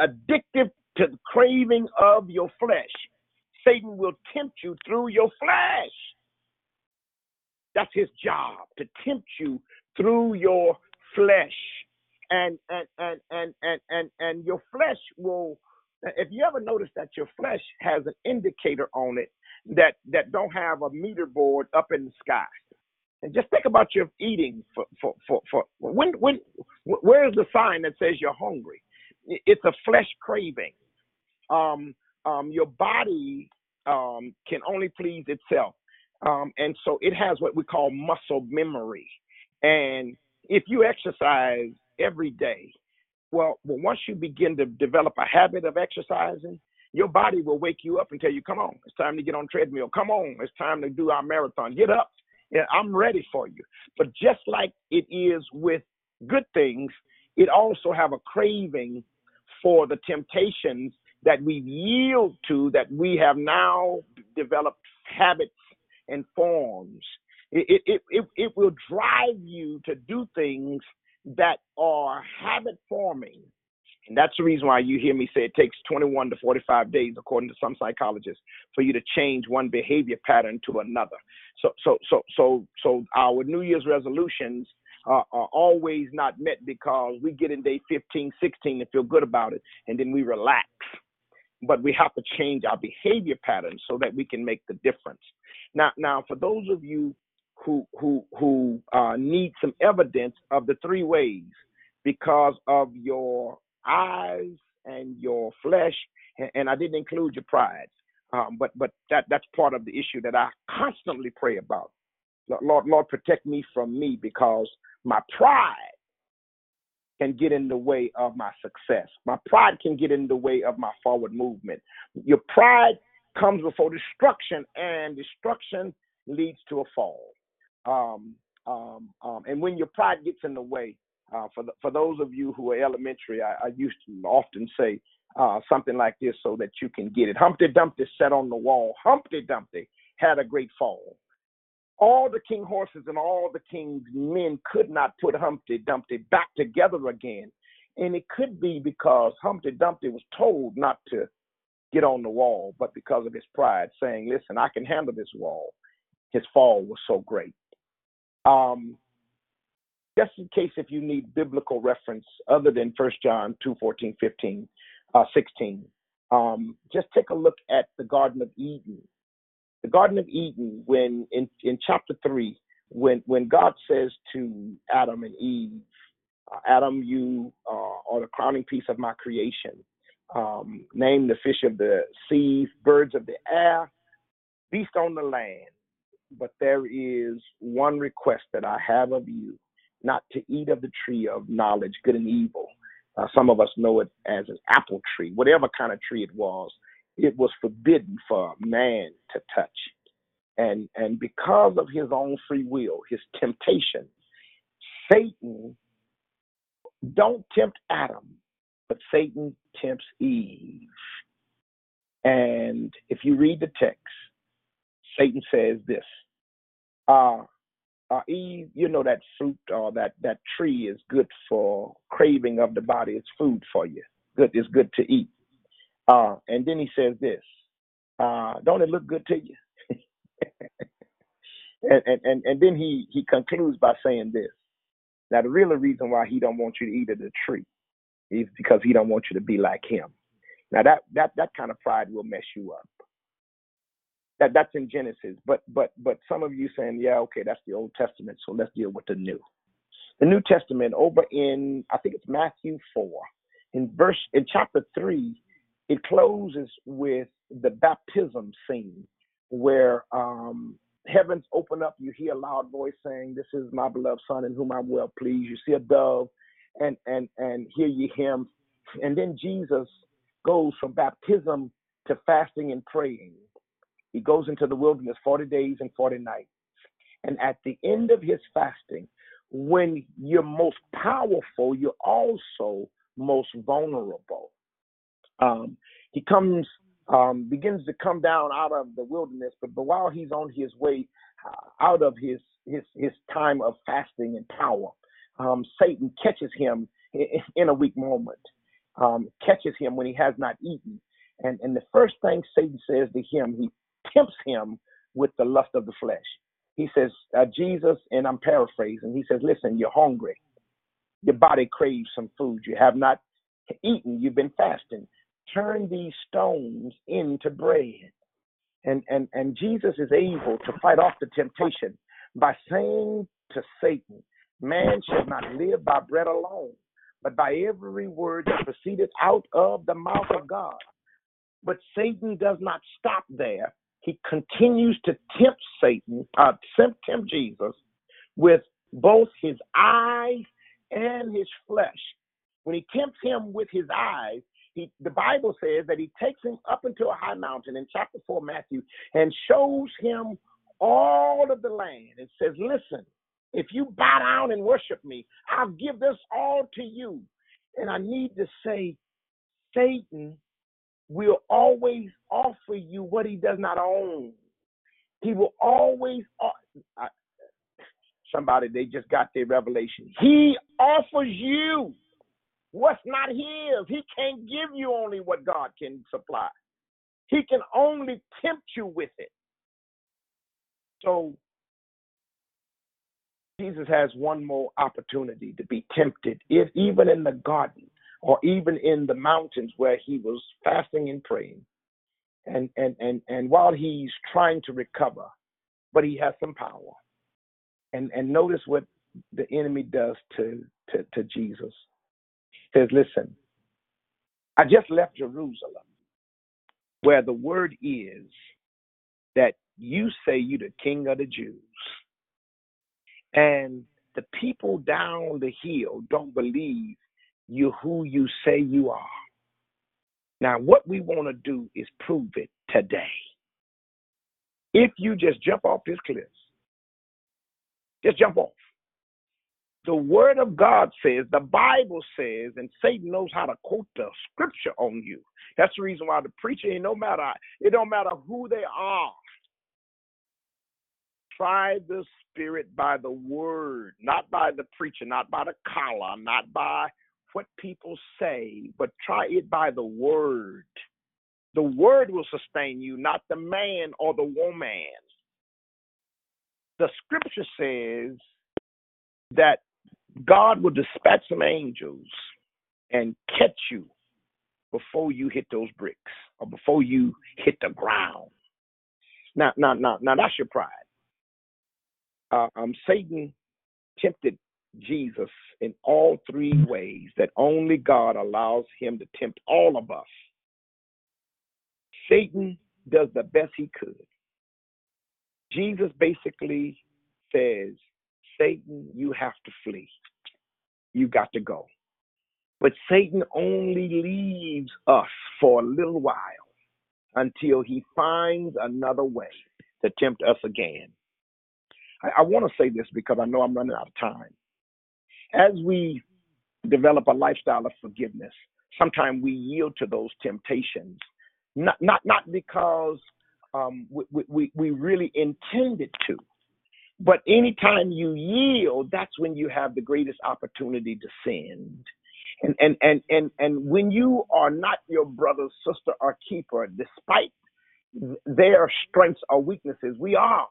addictive to the craving of your flesh. Satan will tempt you through your flesh. That's his job to tempt you through your flesh. And and and and and and, and your flesh will if you ever notice that your flesh has an indicator on it that that don't have a meter board up in the sky. And just think about your eating for for for, for when when where's the sign that says you're hungry? It's a flesh craving. Um, um, your body um, can only please itself. Um, and so it has what we call muscle memory. And if you exercise every day, well, well, once you begin to develop a habit of exercising, your body will wake you up and tell you, "Come on, it's time to get on treadmill. Come on, it's time to do our marathon. Get up. Yeah, I'm ready for you." But just like it is with good things, it also have a craving for the temptations that we yield to that we have now developed habits and forms. It, it, it, it will drive you to do things that are habit forming. And that's the reason why you hear me say it takes 21 to 45 days, according to some psychologists, for you to change one behavior pattern to another. So, so, so, so, so our New Year's resolutions uh, are always not met because we get in day 15, 16 and feel good about it, and then we relax but we have to change our behavior patterns so that we can make the difference. Now, now for those of you who who who uh, need some evidence of the three ways because of your eyes and your flesh, and, I didn't include your pride, um, but but that that's part of the issue that I constantly pray about. Lord, Lord, protect me from me because my pride can get in the way of my success. My pride can get in the way of my forward movement. Your pride comes before destruction, and destruction leads to a fall. Um, um, um, and when your pride gets in the way, uh, for the, for those of you who are elementary, I, I used to often say uh, something like this so that you can get it. Humpty Dumpty sat on the wall. Humpty Dumpty had a great fall all the king horses and all the king's men could not put Humpty Dumpty back together again. And it could be because Humpty Dumpty was told not to get on the wall, but because of his pride, saying, Listen, I can handle this wall. His fall was so great. Um, just in case if you need biblical reference other than 1 John 2 14, 15, uh, 16, um, just take a look at the Garden of Eden the Garden of Eden, when in, in chapter three, when when God says to Adam and Eve, uh, Adam, you uh, are the crowning piece of my creation. Um, name the fish of the sea, birds of the air, beast on the land. But there is one request that I have of you, not to eat of the tree of knowledge, good and evil. Uh, some of us know it as an apple tree, whatever kind of tree it was it was forbidden for man to touch. And and because of his own free will, his temptation, Satan don't tempt Adam, but Satan tempts Eve. And if you read the text, Satan says this. Uh, uh, Eve, you know that fruit or that that tree is good for craving of the body. It's food for you. Good it's good to eat. Uh, and then he says this, uh, don't it look good to you? and, and, and, and then he, he concludes by saying this. Now, the real reason why he don't want you to eat of the tree is because he don't want you to be like him. Now, that, that, that kind of pride will mess you up. That, that's in Genesis. But, but, but some of you saying, yeah, okay, that's the Old Testament, so let's deal with the New. The New Testament over in, I think it's Matthew 4, in verse, in chapter 3, it closes with the baptism scene where um, heavens open up. You hear a loud voice saying, "This is my beloved son, in whom I'm well pleased." You see a dove, and and and hear you him, and then Jesus goes from baptism to fasting and praying. He goes into the wilderness 40 days and 40 nights. And at the end of his fasting, when you're most powerful, you're also most vulnerable um, he comes, um, begins to come down out of the wilderness, but, but while he's on his way uh, out of his, his, his time of fasting and power, um, Satan catches him in, a weak moment, um, catches him when he has not eaten. And and the first thing Satan says to him, he tempts him with the lust of the flesh. He says, uh, Jesus, and I'm paraphrasing, he says, listen, you're hungry. Your body craves some food. You have not eaten. You've been fasting. Turn these stones into bread. And, and, and Jesus is able to fight off the temptation by saying to Satan, Man shall not live by bread alone, but by every word that proceedeth out of the mouth of God. But Satan does not stop there. He continues to tempt Satan, uh, tempt, tempt Jesus with both his eyes and his flesh. When he tempts him with his eyes, he, the Bible says that he takes him up into a high mountain in chapter 4, Matthew, and shows him all of the land and says, Listen, if you bow down and worship me, I'll give this all to you. And I need to say, Satan will always offer you what he does not own. He will always, uh, I, somebody, they just got their revelation. He offers you what's not his. He can't give you only what God can supply, he can only tempt you with it. So, Jesus has one more opportunity to be tempted, if even in the garden or even in the mountains where he was fasting and praying. And and and and while he's trying to recover, but he has some power. And and notice what the enemy does to to, to Jesus. He says, Listen, I just left Jerusalem, where the word is that you say you're the king of the Jews. And the people down the hill don't believe you who you say you are. Now, what we want to do is prove it today. If you just jump off this cliff, just jump off. The Word of God says, the Bible says, and Satan knows how to quote the scripture on you. That's the reason why the preacher, no matter, it don't matter who they are. Try the spirit by the word, not by the preacher, not by the collar, not by what people say, but try it by the word. The word will sustain you, not the man or the woman. The scripture says that God will dispatch some angels and catch you before you hit those bricks or before you hit the ground. Now, now, now, now that's your pride. Uh, um, Satan tempted Jesus in all three ways that only God allows him to tempt all of us. Satan does the best he could. Jesus basically says, Satan, you have to flee. You got to go. But Satan only leaves us for a little while until he finds another way to tempt us again. I, I want to say this because I know I'm running out of time as we develop a lifestyle of forgiveness, sometimes we yield to those temptations, not not not because um, we, we we really intended to, but anytime you yield, that's when you have the greatest opportunity to sin. And and and and and when you are not your brother's sister or keeper, despite their strengths or weaknesses, we are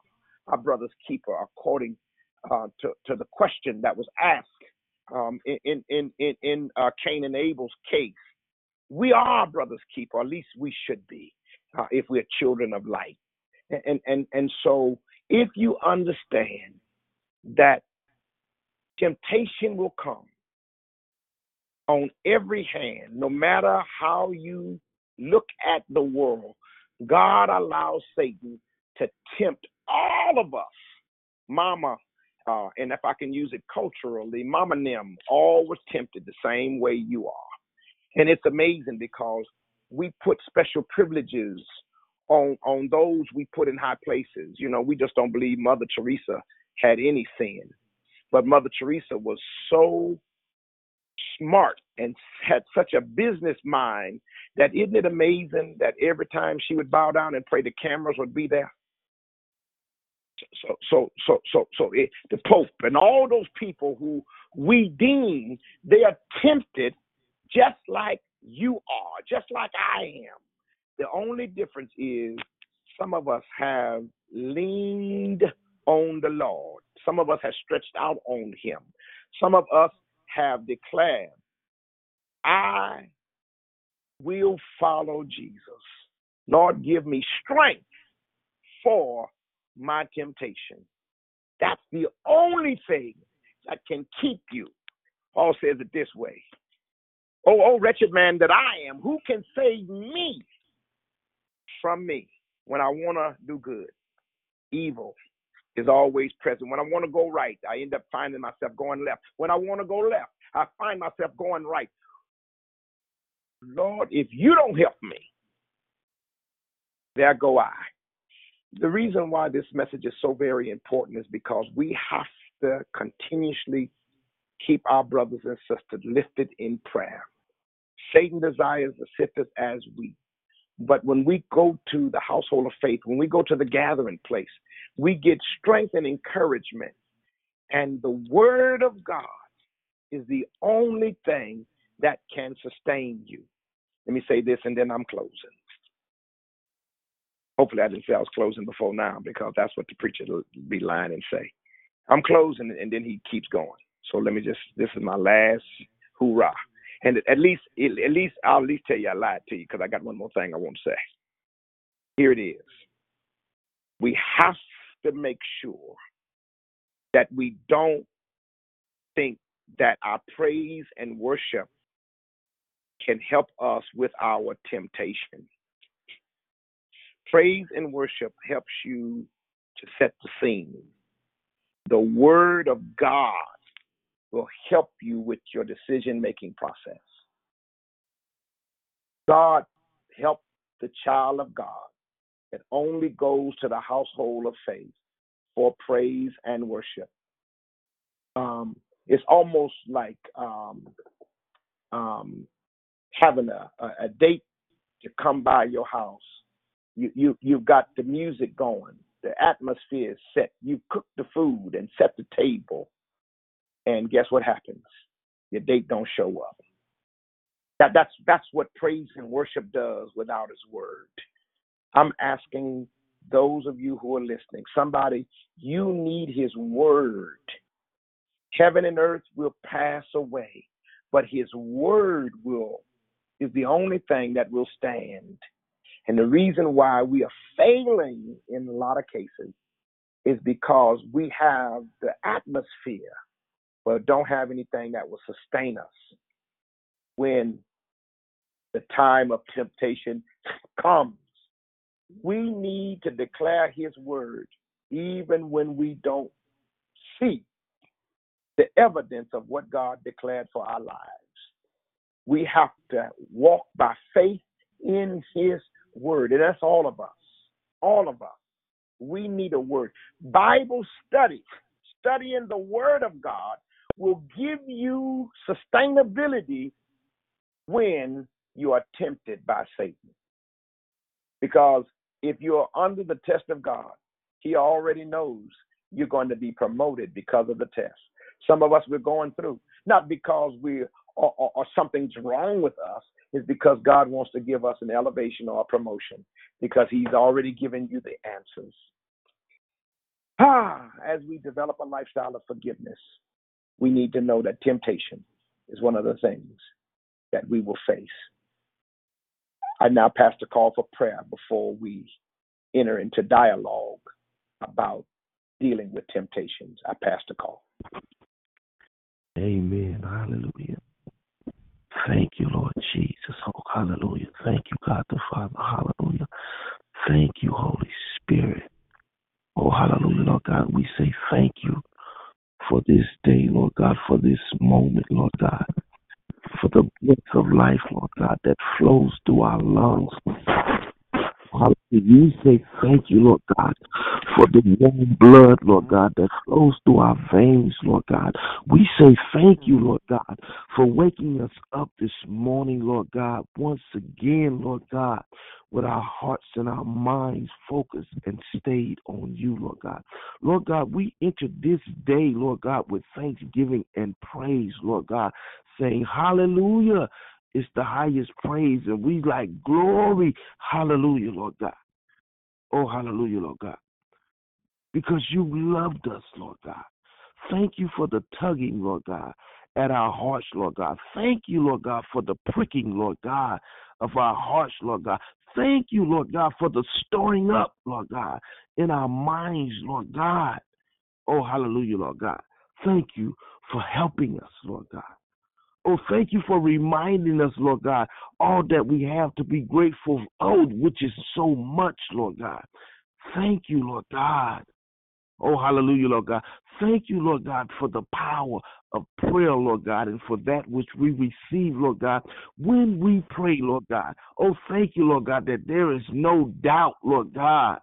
our brother's keeper according uh, to to the question that was asked um, in in in in uh, Cain and Abel's case, we are brother's keeper, or at least we should be, uh, if we're children of light. And and and so, if you understand that temptation will come on every hand, no matter how you look at the world, God allows Satan to tempt all of us. Mama, uh, and if I can use it culturally, Mama Nim all was tempted the same way you are. And it's amazing because we put special privileges on on those we put in high places. You know, we just don't believe Mother Teresa had any sin. But Mother Teresa was so smart and had such a business mind that isn't it amazing that every time she would bow down and pray, the cameras would be there? So so so so so it, the Pope and all those people who we deem they are tempted just like you are, just like I am. The only difference is some of us have leaned on the Lord. Some of us have stretched out on Him. Some of us have declared, I will follow Jesus. Lord, give me strength for my temptation. That's the only thing that can keep you. Paul says it this way Oh, oh, wretched man that I am, who can save me from me when I want to do good? Evil is always present. When I want to go right, I end up finding myself going left. When I want to go left, I find myself going right. Lord, if you don't help me, there go I. The reason why this message is so very important is because we have to continuously keep our brothers and sisters lifted in prayer. Satan desires to sift us as wheat. But when we go to the household of faith, when we go to the gathering place, we get strength and encouragement. And the word of God is the only thing that can sustain you. Let me say this and then I'm closing. Hopefully, I didn't say I was closing before now because that's what the preacher will be lying and say. I'm closing and then he keeps going. So let me just, this is my last hoorah. And at least, at least, I'll at least tell you I lied to you because I got one more thing I want to say. Here it is. We have to make sure that we don't think that our praise and worship can help us with our temptation. Praise and worship helps you to set the scene. The Word of God will help you with your decision making process. God help the child of God that only goes to the household of faith for praise and worship. Um, it's almost like um, um, having a, a, a date to come by your house. You you you've got the music going, the atmosphere is set. You cook the food and set the table, and guess what happens? Your date don't show up. That that's that's what praise and worship does without His word. I'm asking those of you who are listening, somebody, you need His word. Heaven and earth will pass away, but His word will is the only thing that will stand. And the reason why we are failing in a lot of cases is because we have the atmosphere, but don't have anything that will sustain us when the time of temptation comes. We need to declare his word even when we don't see the evidence of what God declared for our lives. We have to walk by faith in his word. And that's all of us. All of us. We need a word. Bible study, studying the word of God will give you sustainability when you are tempted by Satan. Because if you're under the test of God, he already knows you're going to be promoted because of the test. Some of us we're going through, not because we or, or, or something's wrong with us, is because God wants to give us an elevation or a promotion because He's already given you the answers. Ah, as we develop a lifestyle of forgiveness, we need to know that temptation is one of the things that we will face. I now pass the call for prayer before we enter into dialogue about dealing with temptations. I pass the call.
Amen. Hallelujah. Thank you, Lord Jesus. Oh, hallelujah. Thank you, God the Father. Hallelujah. Thank you, Holy Spirit. Oh, hallelujah, Lord God. We say thank you for this day, Lord God, for this moment, Lord God, for the breath of life, Lord God, that flows through our lungs. Hallelujah. We say thank you, Lord God, for the warm blood, Lord God, that flows through our veins, Lord God. We say thank you, Lord God, for waking us up this morning, Lord God, once again, Lord God, with our hearts and our minds focused and stayed on you, Lord God. Lord God, we enter this day, Lord God, with thanksgiving and praise, Lord God, saying, Hallelujah. Is the highest praise, and we like glory. Hallelujah, Lord God. Oh, hallelujah, Lord God. Because you loved us, Lord God. Thank you for the tugging, Lord God, at our hearts, Lord God. Thank you, Lord God, for the pricking, Lord God, of our hearts, Lord God. Thank you, Lord God, for the storing up, Lord God, in our minds, Lord God. Oh, hallelujah, Lord God. Thank you for helping us, Lord God. Oh, thank you for reminding us, Lord God, all that we have to be grateful oh, which is so much, Lord God. Thank you, Lord God. Oh, hallelujah, Lord God. Thank you, Lord God, for the power of prayer, Lord God, and for that which we receive, Lord God, when we pray, Lord God. Oh, thank you, Lord God, that there is no doubt, Lord God,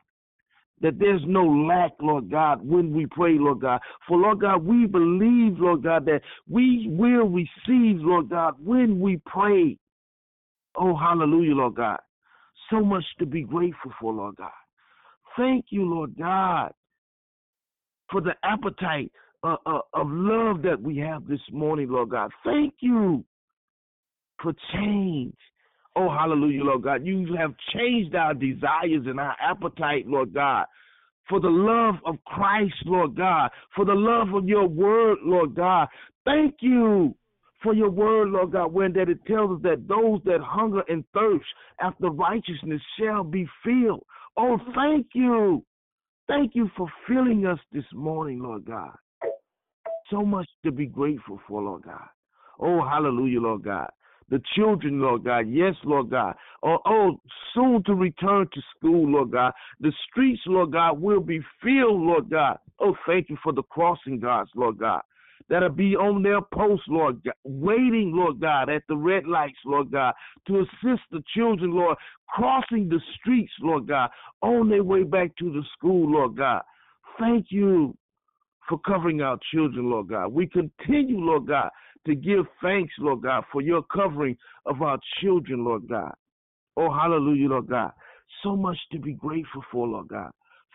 that there's no lack, Lord God, when we pray, Lord God. For, Lord God, we believe, Lord God, that we will receive, Lord God, when we pray. Oh, hallelujah, Lord God. So much to be grateful for, Lord God. Thank you, Lord God, for the appetite uh, uh, of love that we have this morning, Lord God. Thank you for change. Oh, hallelujah, Lord God. You have changed our desires and our appetite, Lord God, for the love of Christ, Lord God, for the love of your word, Lord God. Thank you for your word, Lord God, when that it tells us that those that hunger and thirst after righteousness shall be filled. Oh, thank you. Thank you for filling us this morning, Lord God. So much to be grateful for, Lord God. Oh, hallelujah, Lord God the children, Lord God. Yes, Lord God. Oh, oh, soon to return to school, Lord God. The streets, Lord God, will be filled, Lord God. Oh, thank you for the crossing guards, Lord God. That'll be on their post, Lord God, waiting, Lord God, at the red lights, Lord God, to assist the children, Lord, crossing the streets, Lord God, on their way back to the school, Lord God. Thank you for covering our children, Lord God. We continue, Lord God, to give thanks, Lord God, for your covering of our children, Lord God. Oh, hallelujah, Lord God. So much to be grateful for, Lord God.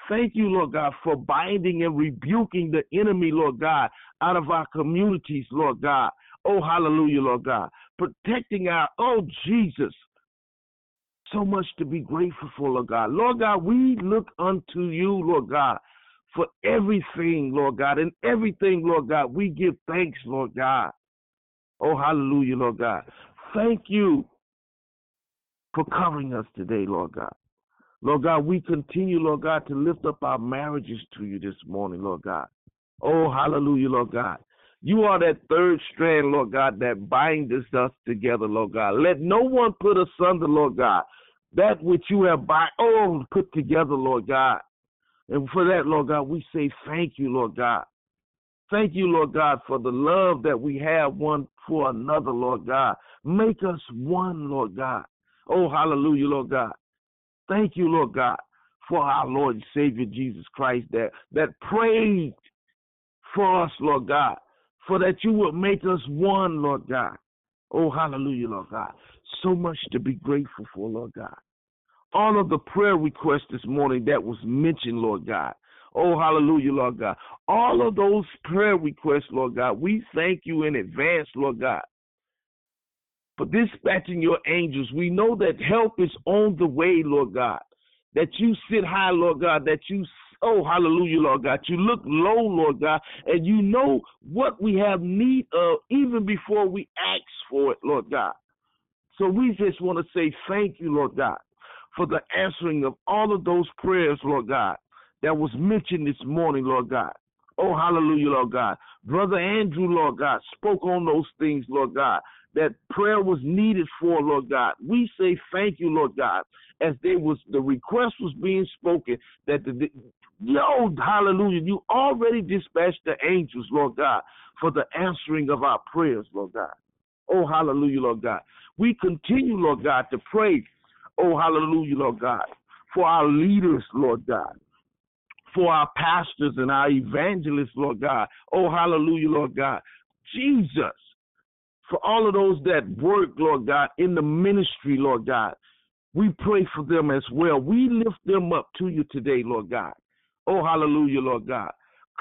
Thank you, Lord God, for binding and rebuking the enemy, Lord God, out of our communities, Lord God. Oh, hallelujah, Lord God. Protecting our, oh, Jesus. So much to be grateful for, Lord God. Lord God, we look unto you, Lord God, for everything, Lord God, and everything, Lord God. We give thanks, Lord God. Oh, hallelujah, Lord God. Thank you for covering us today, Lord God. Lord God, we continue, Lord God, to lift up our marriages to you this morning, Lord God. Oh, hallelujah, Lord God. You are that third strand, Lord God, that binds us together, Lord God. Let no one put asunder, Lord God, that which you have bind, oh, put together, Lord God. And for that, Lord God, we say thank you, Lord God. Thank you, Lord God, for the love that we have one for another, Lord God. Make us one, Lord God. Oh, hallelujah, Lord God. Thank you, Lord God, for our Lord and Savior Jesus Christ that, that prayed for us, Lord God, for that you would make us one, Lord God. Oh, hallelujah, Lord God. So much to be grateful for, Lord God. All of the prayer requests this morning that was mentioned, Lord God. Oh, hallelujah, Lord God. All of those prayer requests, Lord God, we thank you in advance, Lord God, for dispatching your angels. We know that help is on the way, Lord God. That you sit high, Lord God, that you Oh, hallelujah, Lord God. You look low, Lord God, and you know what we have need of even before we ask for it, Lord God. So we just want to say thank you, Lord God, for the answering of all of those prayers, Lord God that was mentioned this morning, Lord God. Oh, hallelujah, Lord God. Brother Andrew, Lord God, spoke on those things, Lord God, that prayer was needed for, Lord God. We say thank you, Lord God, as there was the request was being spoken that the, the yo, hallelujah, you already dispatched the angels, Lord God, for the answering of our prayers, Lord God. Oh, hallelujah, Lord God. We continue, Lord God, to pray, oh, hallelujah, Lord God, for our leaders, Lord God for our pastors and our evangelists, Lord God. Oh, hallelujah, Lord God. Jesus, for all of those that work, Lord God, in the ministry, Lord God. We pray for them as well. We lift them up to you today, Lord God. Oh, hallelujah, Lord God.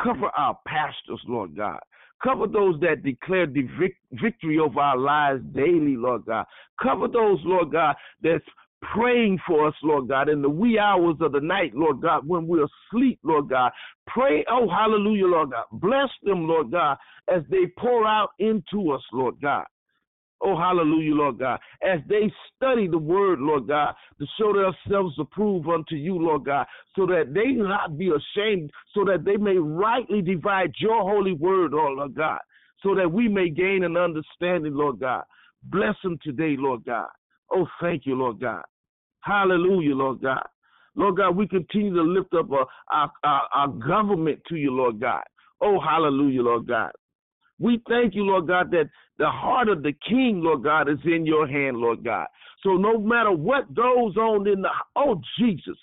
Cover our pastors, Lord God. Cover those that declare the vic- victory over our lives daily, Lord God. Cover those, Lord God, that's praying for us, Lord God, in the wee hours of the night, Lord God, when we're asleep, Lord God. Pray, oh, hallelujah, Lord God. Bless them, Lord God, as they pour out into us, Lord God. Oh, hallelujah, Lord God. As they study the word, Lord God, to show themselves approved unto you, Lord God, so that they not be ashamed, so that they may rightly divide your holy word, oh, Lord God, so that we may gain an understanding, Lord God. Bless them today, Lord God. Oh, thank you, Lord God. Hallelujah, Lord God. Lord God, we continue to lift up our, our, our, our government to you, Lord God. Oh, hallelujah, Lord God. We thank you, Lord God, that the heart of the king, Lord God, is in your hand, Lord God. So no matter what goes on in the, oh, Jesus,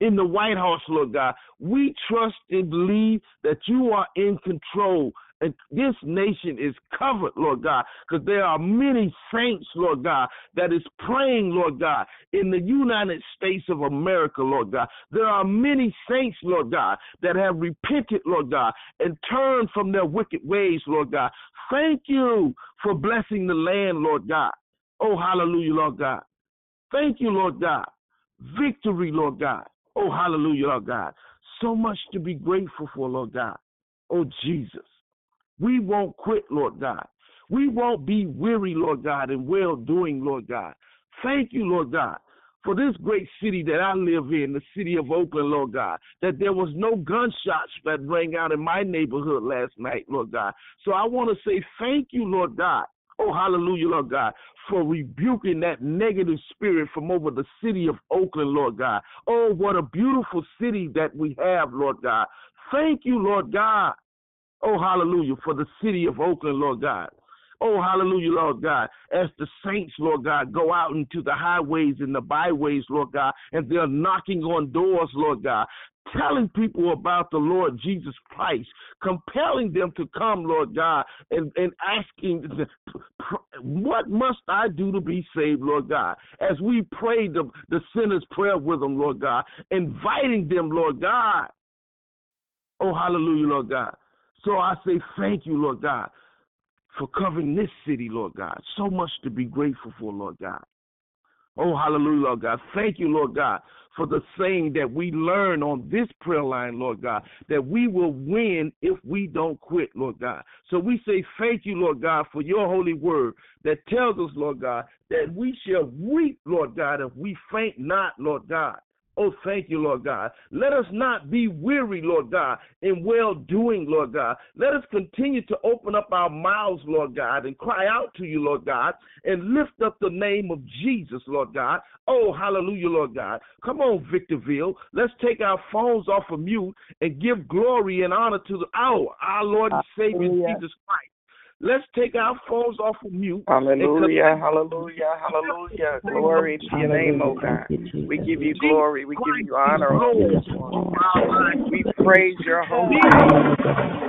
in the White House, Lord God, we trust and believe that you are in control and this nation is covered, Lord God, because there are many saints, Lord God, that is praying, Lord God, in the United States of America, Lord God. There are many saints, Lord God, that have repented, Lord God, and turned from their wicked ways, Lord God. Thank you for blessing the land, Lord God. Oh, hallelujah, Lord God. Thank you, Lord God. Victory, Lord God. Oh, hallelujah, Lord God. So much to be grateful for, Lord God. Oh, Jesus. We won't quit, Lord God. We won't be weary, Lord God, in well doing, Lord God. Thank you, Lord God, for this great city that I live in, the city of Oakland, Lord God, that there was no gunshots that rang out in my neighborhood last night, Lord God. So I want to say thank you, Lord God. Oh, hallelujah, Lord God, for rebuking that negative spirit from over the city of Oakland, Lord God. Oh, what a beautiful city that we have, Lord God. Thank you, Lord God. Oh, hallelujah, for the city of Oakland, Lord God. Oh, hallelujah, Lord God. As the saints, Lord God, go out into the highways and the byways, Lord God, and they're knocking on doors, Lord God, telling people about the Lord Jesus Christ, compelling them to come, Lord God, and, and asking, what must I do to be saved, Lord God? As we pray the, the sinner's prayer with them, Lord God, inviting them, Lord God. Oh, hallelujah, Lord God so I say thank you, Lord God, for covering this city, Lord God. So much to be grateful for, Lord God. Oh, hallelujah, Lord God. Thank you, Lord God, for the saying that we learn on this prayer line, Lord God, that we will win if we don't quit, Lord God. So we say thank you, Lord God, for your holy word that tells us, Lord God, that we shall reap, Lord God, if we faint not, Lord God. Oh, thank you, Lord God. Let us not be weary, Lord God, in well doing, Lord God. Let us continue to open up our mouths, Lord God, and cry out to you, Lord God, and lift up the name of Jesus, Lord God. Oh, hallelujah, Lord God. Come on, Victorville. Let's take our phones off of mute and give glory and honor to the, our, our Lord and Savior, Jesus Christ. Let's take our phones off of mute.
Hallelujah, hallelujah, hallelujah. Glory to your name, oh God. We give you glory. We give you honor. Oh we praise your holy name.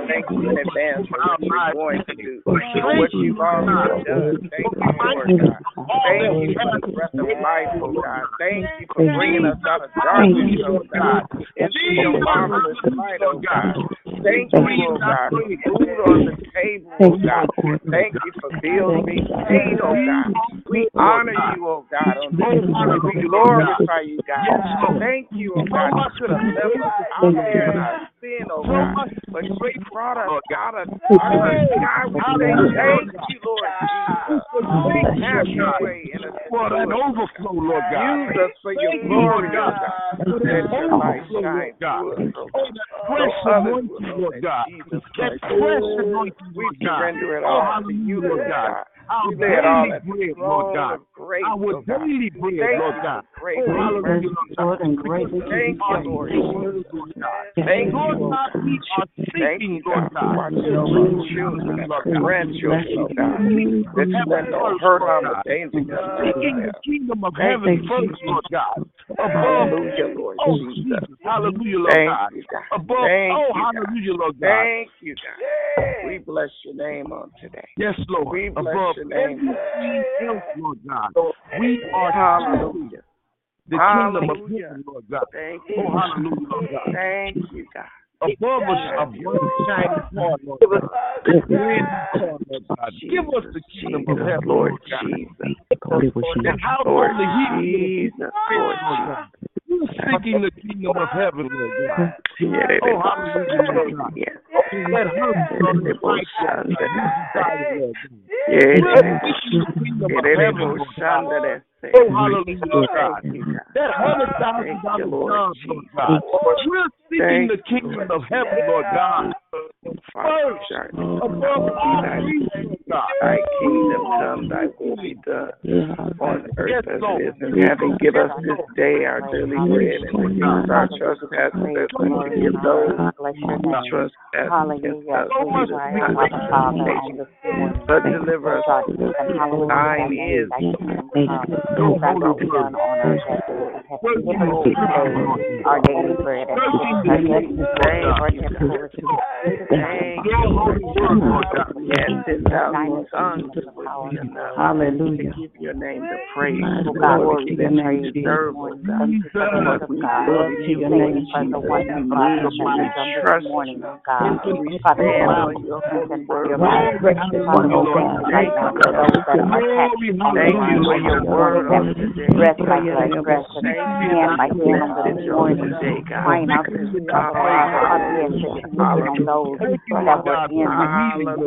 Thank you in advance for what you're going to do, for what you've already done. Thank you, Lord God. Thank you for the breath of life, oh God. Thank you for bringing us out of darkness, oh God, into your marvelous light, oh God. Thank you, oh God, for food on the table, oh God. Thank you for bills being paid, oh God. We honor you, oh God, on this morning. We glorify you, God. Thank you, oh God. You could have left us out there our sin, oh God, but us out of darkness. God, we say thank you, Lord Jesus. Have your way in us.
For an overflow, Lord God.
Use us for your glory, God. Let your light shine through us, oh
Fresh anointing, Lord God. That fresh anointing,
We
Lord God.
surrender it
Oh,
all to you, Lord God.
Our
lay
daily bread, Lord God. Our
oh God.
daily bread,
Thank
Lord God.
for grace
Oh,
and
hallelujah. Lord God.
Thank you, Lord Jesus. Thank you,
Lord
oh
God,
God.
we are
Thank
seeking, Lord
God, for
God.
watching over our children grandchildren, oh God. That you let no hurt, harm, or danger
Seeking the kingdom of heaven first, Lord God. Above,
Hallelujah, Lord
oh.
Jesus,
hallelujah, Lord God. Above, oh hallelujah, Lord God.
Thank you, God. We bless your name on today.
Yes, Lord.
We bless
Above
your name.
everything else, Lord God. We are
Hallelujah.
the kingdom of heaven, Lord God.
Thank
Oh,
you.
hallelujah, Lord God.
Thank you, God.
Above us a shining star, Lord God. A grand star, Lord God. Give us the kingdom of heaven,
Lord
Lord
Jesus.
And how
Lord
only He can
Jesus. Lord
seeking the kingdom of heaven, Lord God.
Jesus.
Oh, hallelujah, Lord God. Let her son the right side, Lord God.
Yes.
We're seeking the kingdom of heaven, Lord God. Oh, hallelujah, Lord God. That hundred thousand dollar Lord God. We're seeking the kingdom of heaven, Lord God. First, above all things, Lord God.
Thy kingdom come, thy will be done on earth as it is in heaven. Give us this day our daily bread and forgive us our trespasses as we forgive those who trespass against us. Lead us not into temptation, but deliver us from evil. Thine is the kingdom, the power, the
Hallelujah.
Thank you,
for
your
by breath, breath, and
Thank you
hand by
for the
hand on
message
this
on
morning,
today, God.
crying out to you, Father God. Father, yes, that you looking on those that were in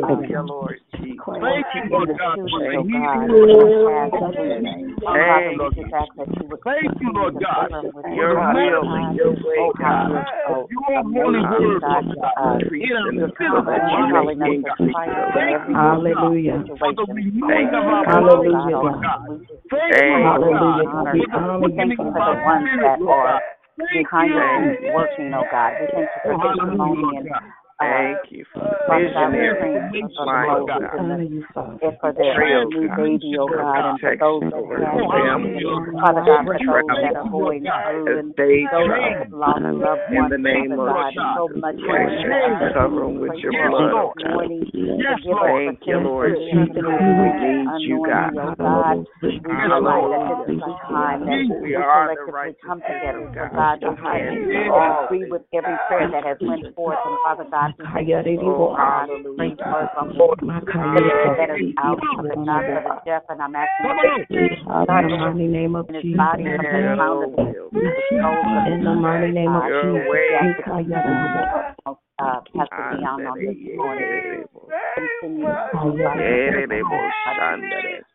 Hallelujah, Lord Jesus.
Thank you, Lord God.
institutions, oh
Thank
God,
you,
in
Lord
the
God.
past week.
Thank
Father,
you,
we just ask that you would
Thank you, Lord God.
cover them with
Your
your
will
God.
and your way,
Oh, how
God.
you oh,
Your holy
amazing
word,
God
Lord God.
us.
In our
Increase in us
midst,
so that you
Lord
may
Calling us to
increase,
fight
oh
in
God.
every
Hallelujah.
For the
situation.
renewing of
Thank
our
you.
minds,
Hallelujah,
Lord
God.
God.
We just
Thank you,
Thank
Lord
you.
Hallelujah,
God.
God.
honor.
We
For the
honor
We
you,
thank you
quickening
for
of
the
our
ones that are behind the scenes working, oh God. We thank you for testimony and
Thank you for
God, we
visionary
for the
mind, oh
Moses
God.
and,
honor
the,
you, Father.
and for the
Trail,
new
God.
baby, oh God, and for those that
over
have
the
Oh,
family,
hallelujah.
oh
Father God, for those that are going through and those that have lost loved
In
ones,
the name of
God, so
Jesus,
much
we ask
more
that you
God.
cover them with your blood,
this
oh
Lord.
God.
morning
Yes,
to give us
Lord.
Thank you, Lord
protection,
Jesus.
strength,
We need you, God.
oh. We realize that this is a time that we
are the
collectively come together, so
God. We
pray
can
we
do
all
all
agree with every prayer that has went forth, and Father God, thank you,
Oh,
God,
hallelujah.
for from
Hallelujah.
that is out, Father God, for the deaf, and I'm asking
Come
you
on.
In the mighty name of Jesus.
body from the
Your
crown of his
will.
to the soles of his
In the mighty name of Jesus.
Uh, Pastor Dion on this morning. Continue to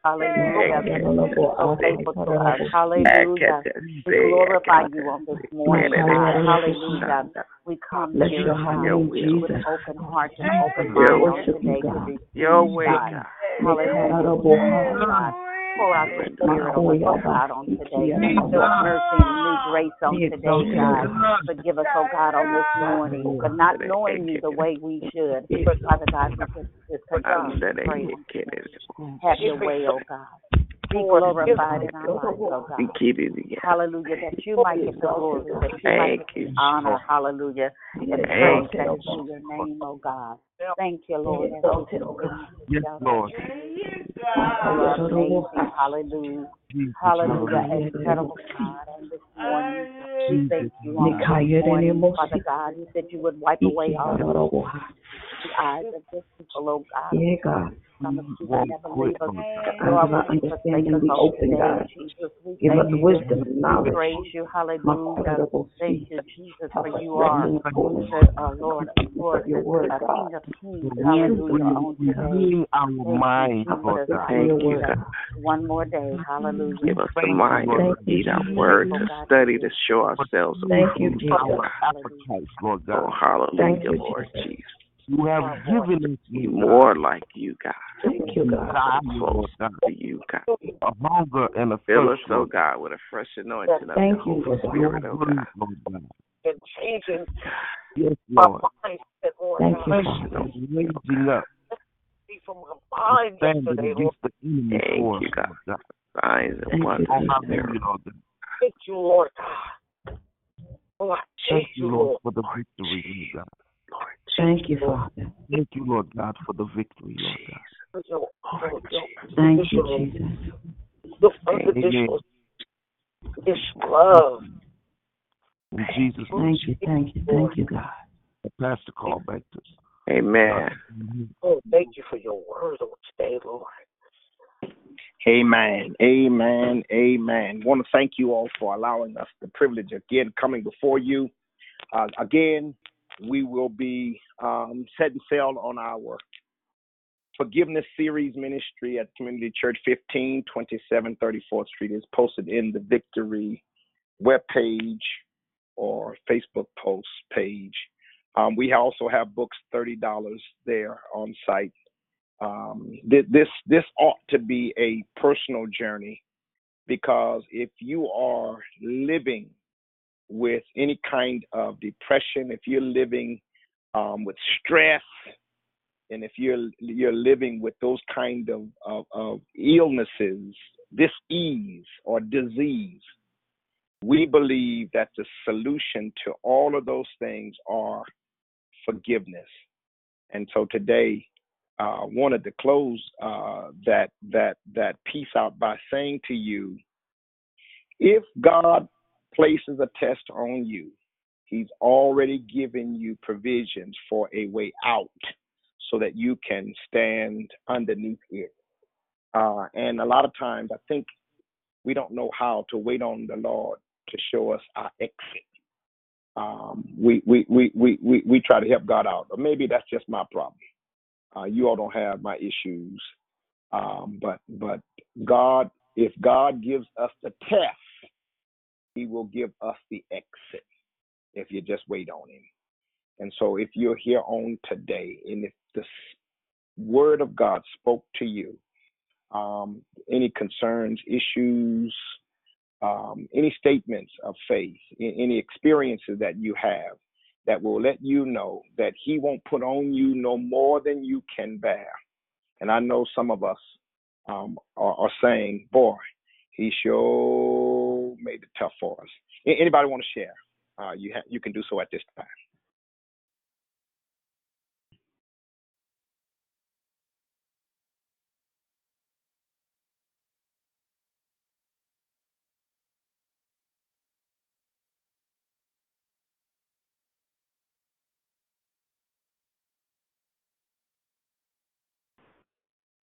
Hallelujah. So faithful to us. Hallelujah. We glorify you on this morning. Hallelujah. We come
Bless
here,
your
God,
name,
with
Jesus.
open hearts and open
Your
minds
worship
on
you,
today to receive
Your way.
God. Hallelujah. Pour out your spirit on us, oh God, on today. New mercy and new grace on today, God. Forgive us, oh God, on this morning for not knowing you the way we should. Father God, we just, to pray. Have your way, oh God. Be glorified in our lives, oh God. Hallelujah, that you might get the glory, that you might get the honor, hallelujah, and praise that is to your name, oh God. Thank you, Lord.
Yes, Lord.
Amazing, hallelujah. Hallelujah, incredible God. And this morning, we thank you on this morning, Father God. You said you would wipe away all the eyes of this people, oh God.
Yeah, God.
Promise you would never leave us,
Eyes
nor
of
will
our
you
understanding be open, God. Give us wisdom and knowledge.
praise you, hallelujah. Thank you, Jesus, for you are
the
uh, Lord of Lord,
your word, God.
King of Kings,
The
hallelujah, on
your
today.
Renew our
Thank you,
minds, Lord God.
Thank you. God.
One more day, hallelujah.
Give us the mind to
God.
eat our word, to
oh
study, to show ourselves oh,
Thank you, Jesus.
Oh, hallelujah, Lord
Jesus.
Jesus.
You have given us
Be
Lord
more like you, God.
Thank you, God.
desire, God,
To you, God.
a hunger and a
Fill
thirst,
us, oh God, with a fresh anointing of
Thank
your
you,
Holy oh
Lord.
Spirit, oh God.
word,
and changing
Yes,
my
Lord.
mindset, Lord
Thank you,
Fresh
Father.
Oh raising up,
from my mind yesterday, Lord.
against the enemy
Thank
for
you, God.
God.
Signs and
Thank you,
wonders
Oh,
Jesus.
hallelujah, God.
Thank you, Lord God. Oh, I
Thank
thank
you,
you,
Lord,
Lord.
for the victory, Lord God.
Thank you, Father.
Thank you, Lord God, for the victory, Lord God.
For your, for
Thank you, Jesus.
your unconditional, this love.
In Jesus' name.
Thank you, thank you, thank you, God.
Pastor call back to us.
Amen.
Oh, thank you for your word on today, Lord.
Amen. Amen. Amen. want to thank you all for allowing us the privilege again coming before you. Uh, again, we will be um, setting sail on our forgiveness series ministry at Community Church 15, 34th Street is posted in the Victory webpage or Facebook post page. Um, we also have books $30 there on site. Um, th- this this ought to be a personal journey because if you are living with any kind of depression, if you're living um, with stress, and if you're you're living with those kind of, of, of illnesses, disease or disease, we believe that the solution to all of those things are forgiveness. And so today, uh, wanted to close uh, that that that piece out by saying to you, if God places a test on you, He's already given you provisions for a way out, so that you can stand underneath it. Uh, and a lot of times, I think we don't know how to wait on the Lord to show us our exit. Um, we, we, we, we, we, we try to help God out, or maybe that's just my problem. Uh, you all don't have my issues, um, but but God, if God gives us the test, He will give us the exit. If you just wait on Him, and so if you're here on today, and if the Word of God spoke to you, um, any concerns, issues, um, any statements of faith, any experiences that you have that will let you know that He won't put on you no more than you can bear. And I know some of us um, are, are, saying, "Boy, He sure made it tough for us." Anybody want to share? Uh, you ha- you can do so at this time.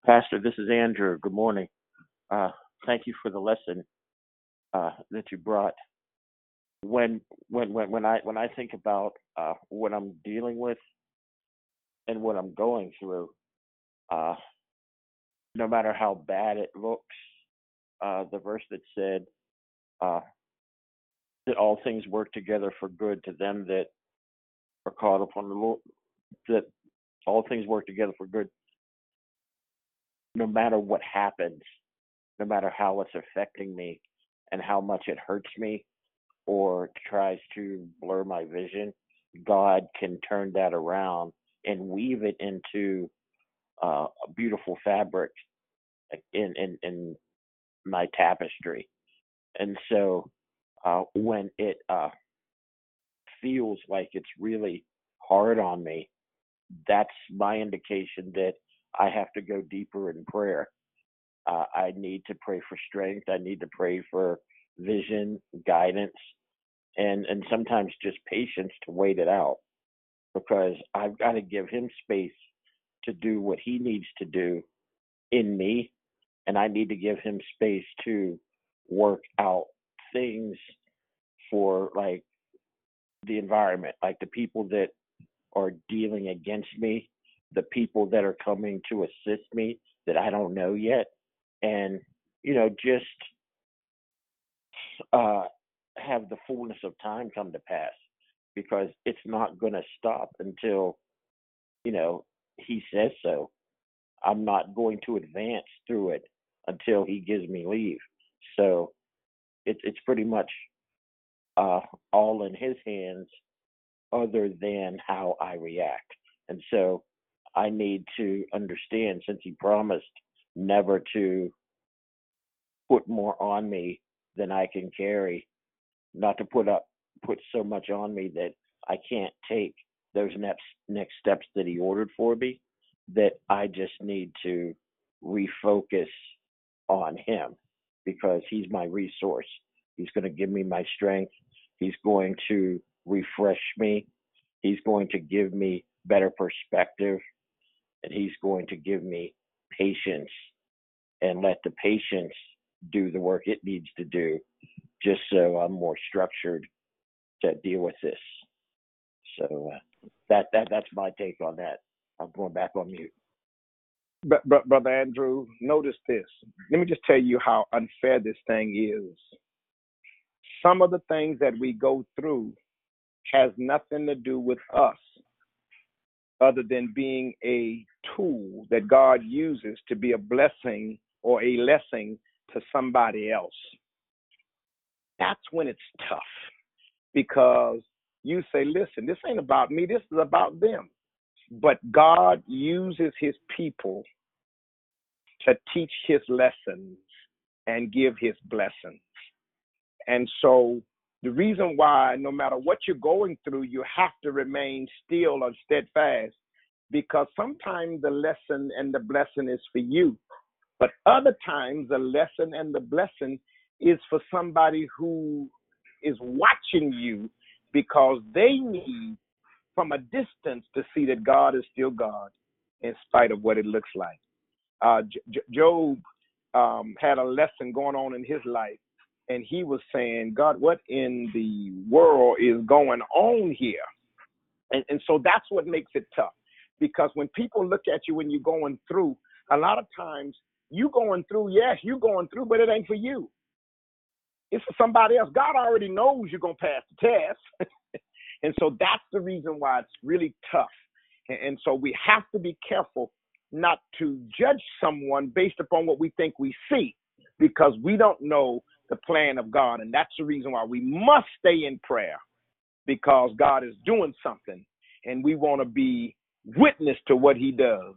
Pastor, this is Andrew. Good morning. Uh, thank you for the lesson uh, that you brought. When when when when I when I think about uh, what I'm dealing with and what I'm going through, uh, no matter how bad it looks, uh, the verse that said uh, that all things work together for good to them that are caught upon the Lord, that all things work together for good no matter what happens, no matter how it's affecting me and how much it hurts me or tries to blur my vision, God can turn that around and weave it into uh, a beautiful fabric in, in, in my tapestry. And so uh, when it uh, feels like it's really hard on me, that's my indication that I have to go deeper in prayer. Uh, I need to pray for strength. I need to pray for vision, guidance, and and sometimes just patience to wait it out because I've got to give him space to do what he needs to do in me, and I need to give him space to work out things for like the environment, like the people that are dealing against me the people that are coming to assist me that I don't know yet, and you know just uh, have the fullness of time come to pass because it's not going to stop until you know he says so. I'm not going to advance through it until he gives me leave. So it's it's pretty much uh, all in his hands, other than how I react. And so I need to understand since he promised never to put more on me than I can carry, not to put up put so much on me that I can't take those next next steps that he ordered for me that I just need to refocus on him because he's my resource. He's going to give me my strength. He's going to refresh me He's going to give me better perspective and he's going to give me patience and let the patience do the work it needs to do just so I'm more structured to deal with this. So uh, that that that's my take on that. I'm going back on mute.
But, but brother Andrew, notice this. Let me just tell you how unfair this thing is. Some of the things that we go through has nothing to do with us other than being a tool that God uses to be a blessing or a blessing to somebody else. That's when it's tough because you say, listen, this ain't about me, this is about them. But God uses his people to teach his lessons and give his blessings. And so the reason why, no matter what you're going through, you have to remain still and steadfast because sometimes the lesson and the blessing is for you. But other times, the lesson and the blessing is for somebody who is watching you because they need from a distance to see that God is still God in spite of what it looks like. Uh, J- Job um, had a lesson going on in his life, and he was saying, God, what in the world is going on here? And, and so that's what makes it tough because when people look at you when you're going through, a lot of times you going through, yes, you going through, but it ain't for you. It's for somebody else. God already knows you're gonna pass the test. and so that's the reason why it's really tough. And, and so we have to be careful not to judge someone based upon what we think we see, because we don't know the plan of God. And that's the reason why we must stay in prayer because God is doing something and we want to be witness to what he does.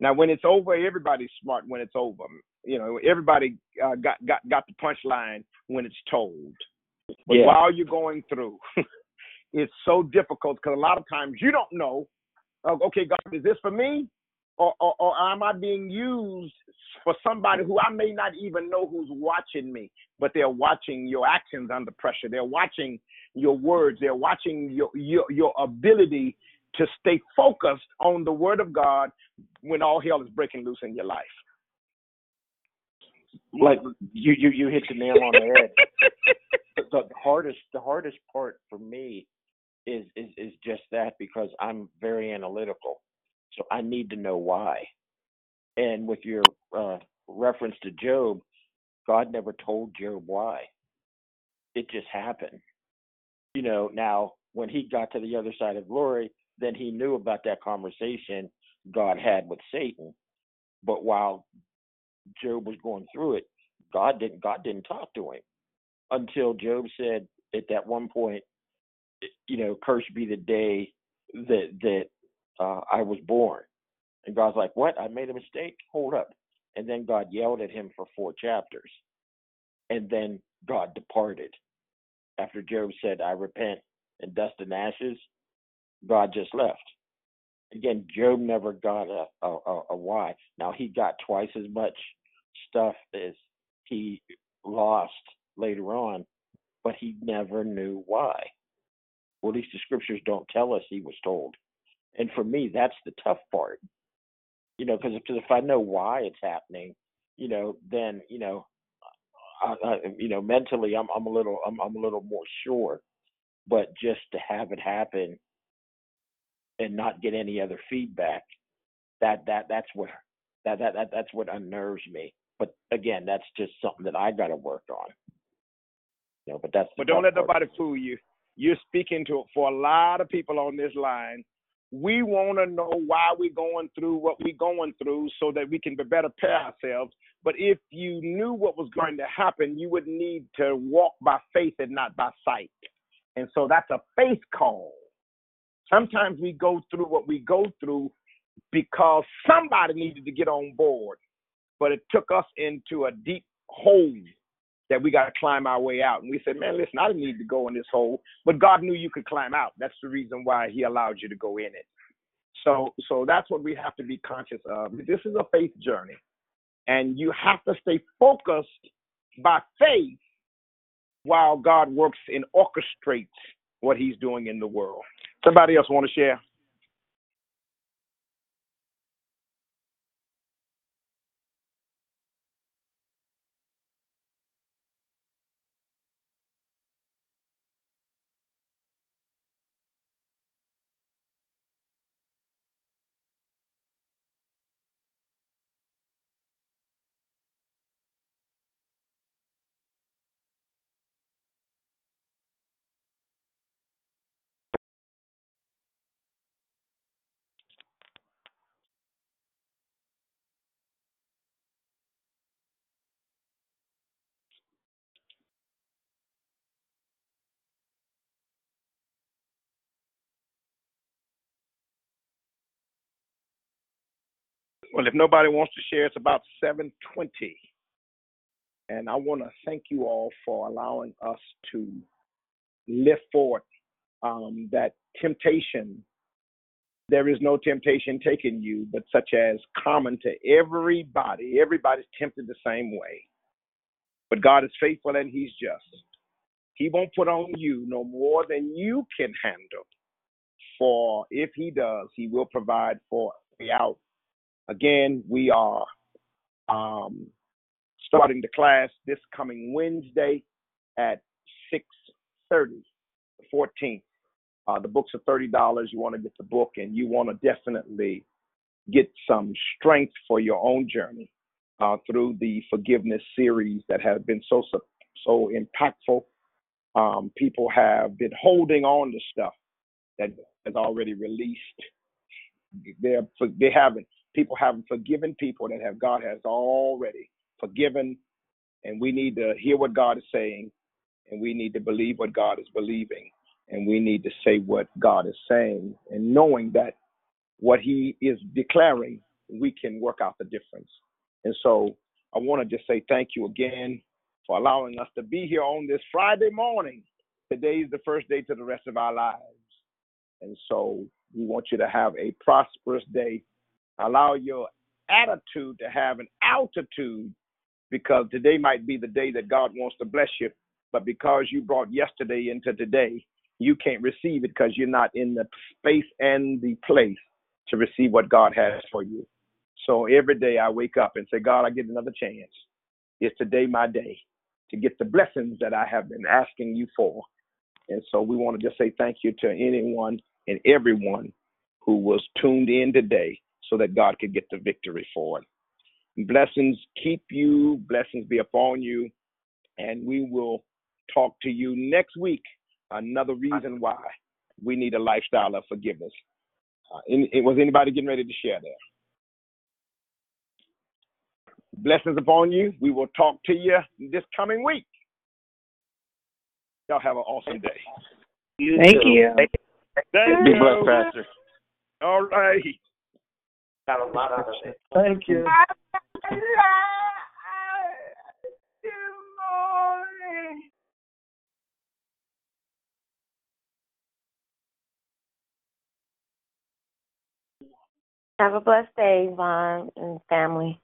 Now, when it's over, everybody's smart when it's over. You know, everybody uh, got got got the punchline when it's told. But yeah. while you're going through, it's so difficult because a lot of times you don't know. Uh, okay, God, is this for me, or, or or am I being used for somebody who I may not even know who's watching me, but they're watching your actions under pressure. They're watching your words. They're watching your your your ability to stay focused on the word of God when all hell is breaking loose in your life.
Like you, you, you hit the nail on the head. the, the hardest, the hardest part for me is, is is just that because I'm very analytical, so I need to know why. And with your uh, reference to Job, God never told Job why. It just happened. You know, now when he got to the other side of glory, then he knew about that conversation God had with Satan. But while Job was going through it, God didn't God didn't talk to him until Job said at that one point, you know, cursed be the day that that uh, I was born. And God's like, what? I made a mistake. Hold up. And then God yelled at him for four chapters. And then God departed. After Job said, I repent in dust and ashes, God just left. Again, Job never got a, a, a why. Now he got twice as much stuff as he lost later on, but he never knew why. Well, at least the scriptures don't tell us he was told. And for me, that's the tough part. You know, because if, if I know why it's happening, you know, then you know, I, I, you know, mentally, I'm I'm a little I'm I'm a little more sure. But just to have it happen and not get any other feedback, that that that's what that that, that that's what unnerves me. But again, that's just something that I got to work on. You know, but that's.
But don't let nobody fool you. You're speaking to for a lot of people on this line. We want to know why we're going through what we're going through so that we can better prepare ourselves. But if you knew what was going to happen, you would need to walk by faith and not by sight. And so that's a faith call. Sometimes we go through what we go through because somebody needed to get on board, but it took us into a deep hole that we got to climb our way out. And we said, man, listen, I didn't need to go in this hole, but God knew you could climb out. That's the reason why He allowed you to go in it. So, so that's what we have to be conscious of. This is a faith journey, and you have to stay focused by faith while God works and orchestrates what He's doing in the world. Somebody else want to share? Well, if nobody wants to share, it's about 720. And I want to thank you all for allowing us to lift forward um, that temptation. There is no temptation taking you, but such as common to everybody. Everybody's tempted the same way. But God is faithful and He's just. He won't put on you no more than you can handle. For if He does, He will provide for the out Again, we are um, starting the class this coming Wednesday at 6:30, the 14th. Uh, the books are thirty dollars. You want to get the book, and you want to definitely get some strength for your own journey uh, through the forgiveness series that has been so so, so impactful. Um, people have been holding on to stuff that has already released. They're they haven't people haven't forgiven people that have God has already forgiven, and we need to hear what God is saying, and we need to believe what God is believing, and we need to say what God is saying, and knowing that what He is declaring, we can work out the difference. And so I want to just say thank you again for allowing us to be here on this Friday morning. Today is the first day to the rest of our lives. And so we want you to have a prosperous day Allow your attitude to have an altitude because today might be the day that God wants to bless you. But because you brought yesterday into today, you can't receive it because you're not in the space and the place to receive what God has for you. So every day I wake up and say, God, I get another chance. Is today my day to get the blessings that I have been asking you for? And so we want to just say thank you to anyone and everyone who was tuned in today so that God could get the victory for it. Blessings keep you, blessings be upon you, and we will talk to you next week. Another reason why we need a lifestyle of forgiveness. Uh, in, was anybody getting ready to share there? Blessings upon you. We will talk to you this coming week. Y'all have an awesome day.
You Thank too. you.
Thank you.
Be blessed, Pastor.
All right
got a lot of it. Thank you.
Have a blessed day, Vaughn and family.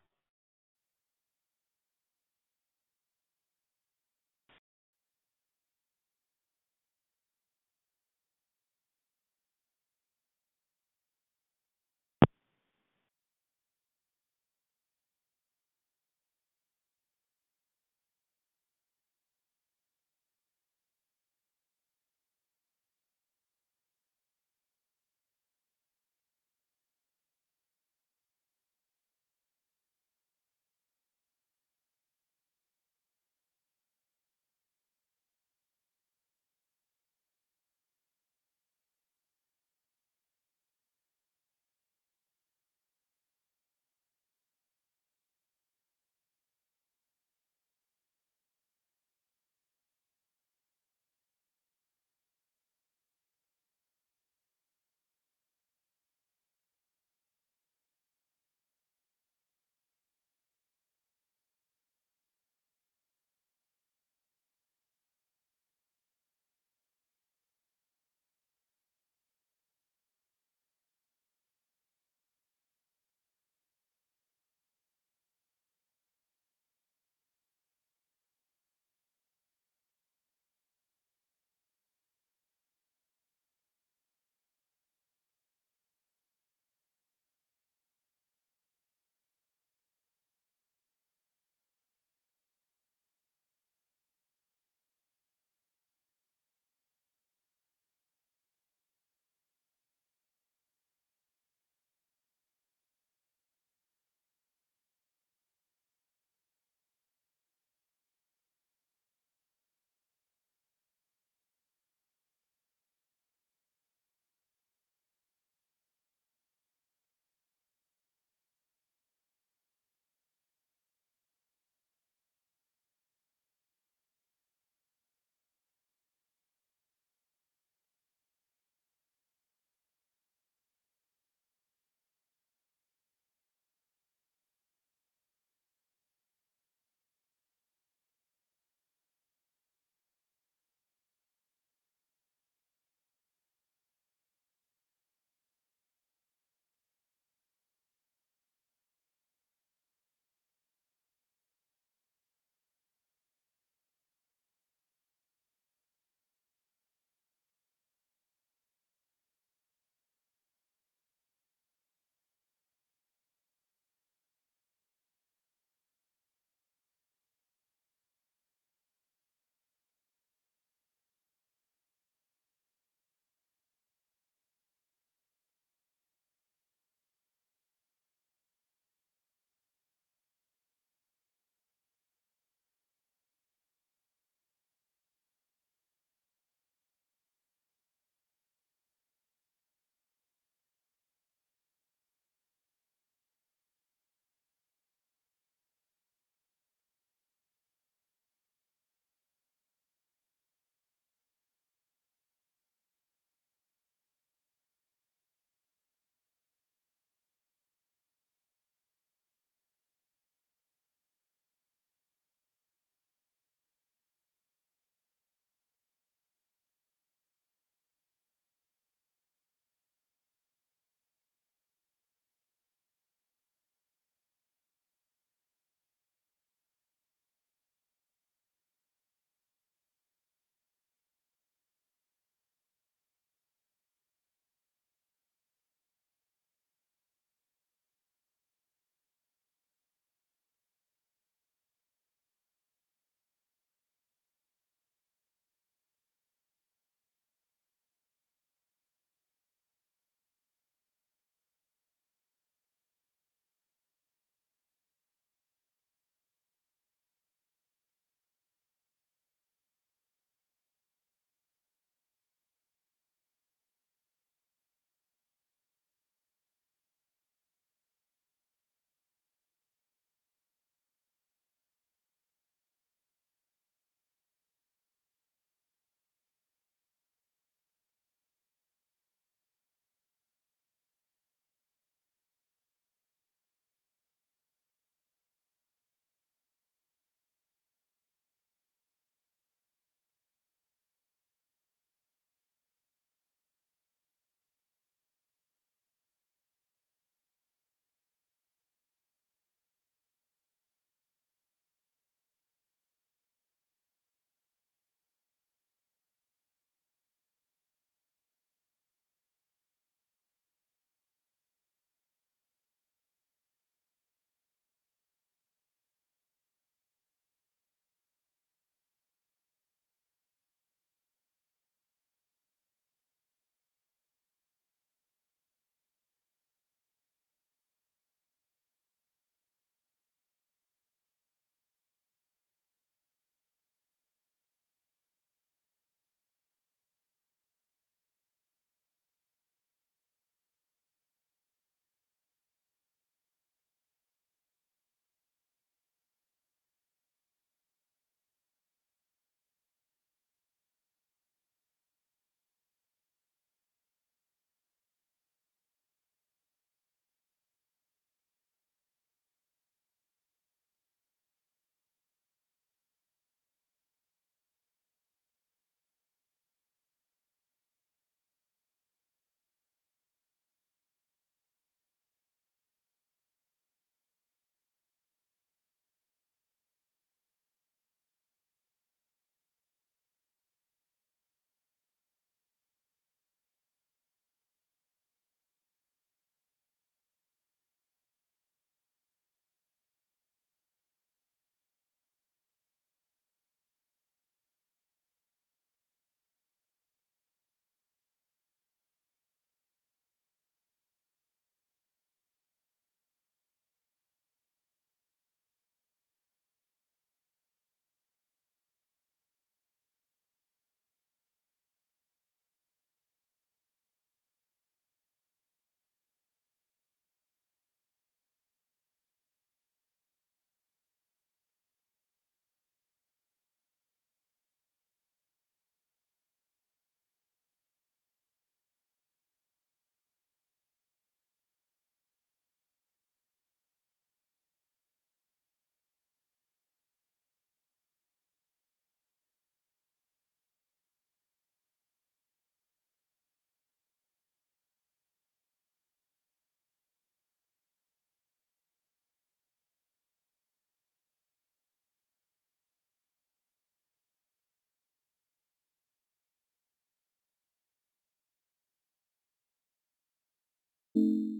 You.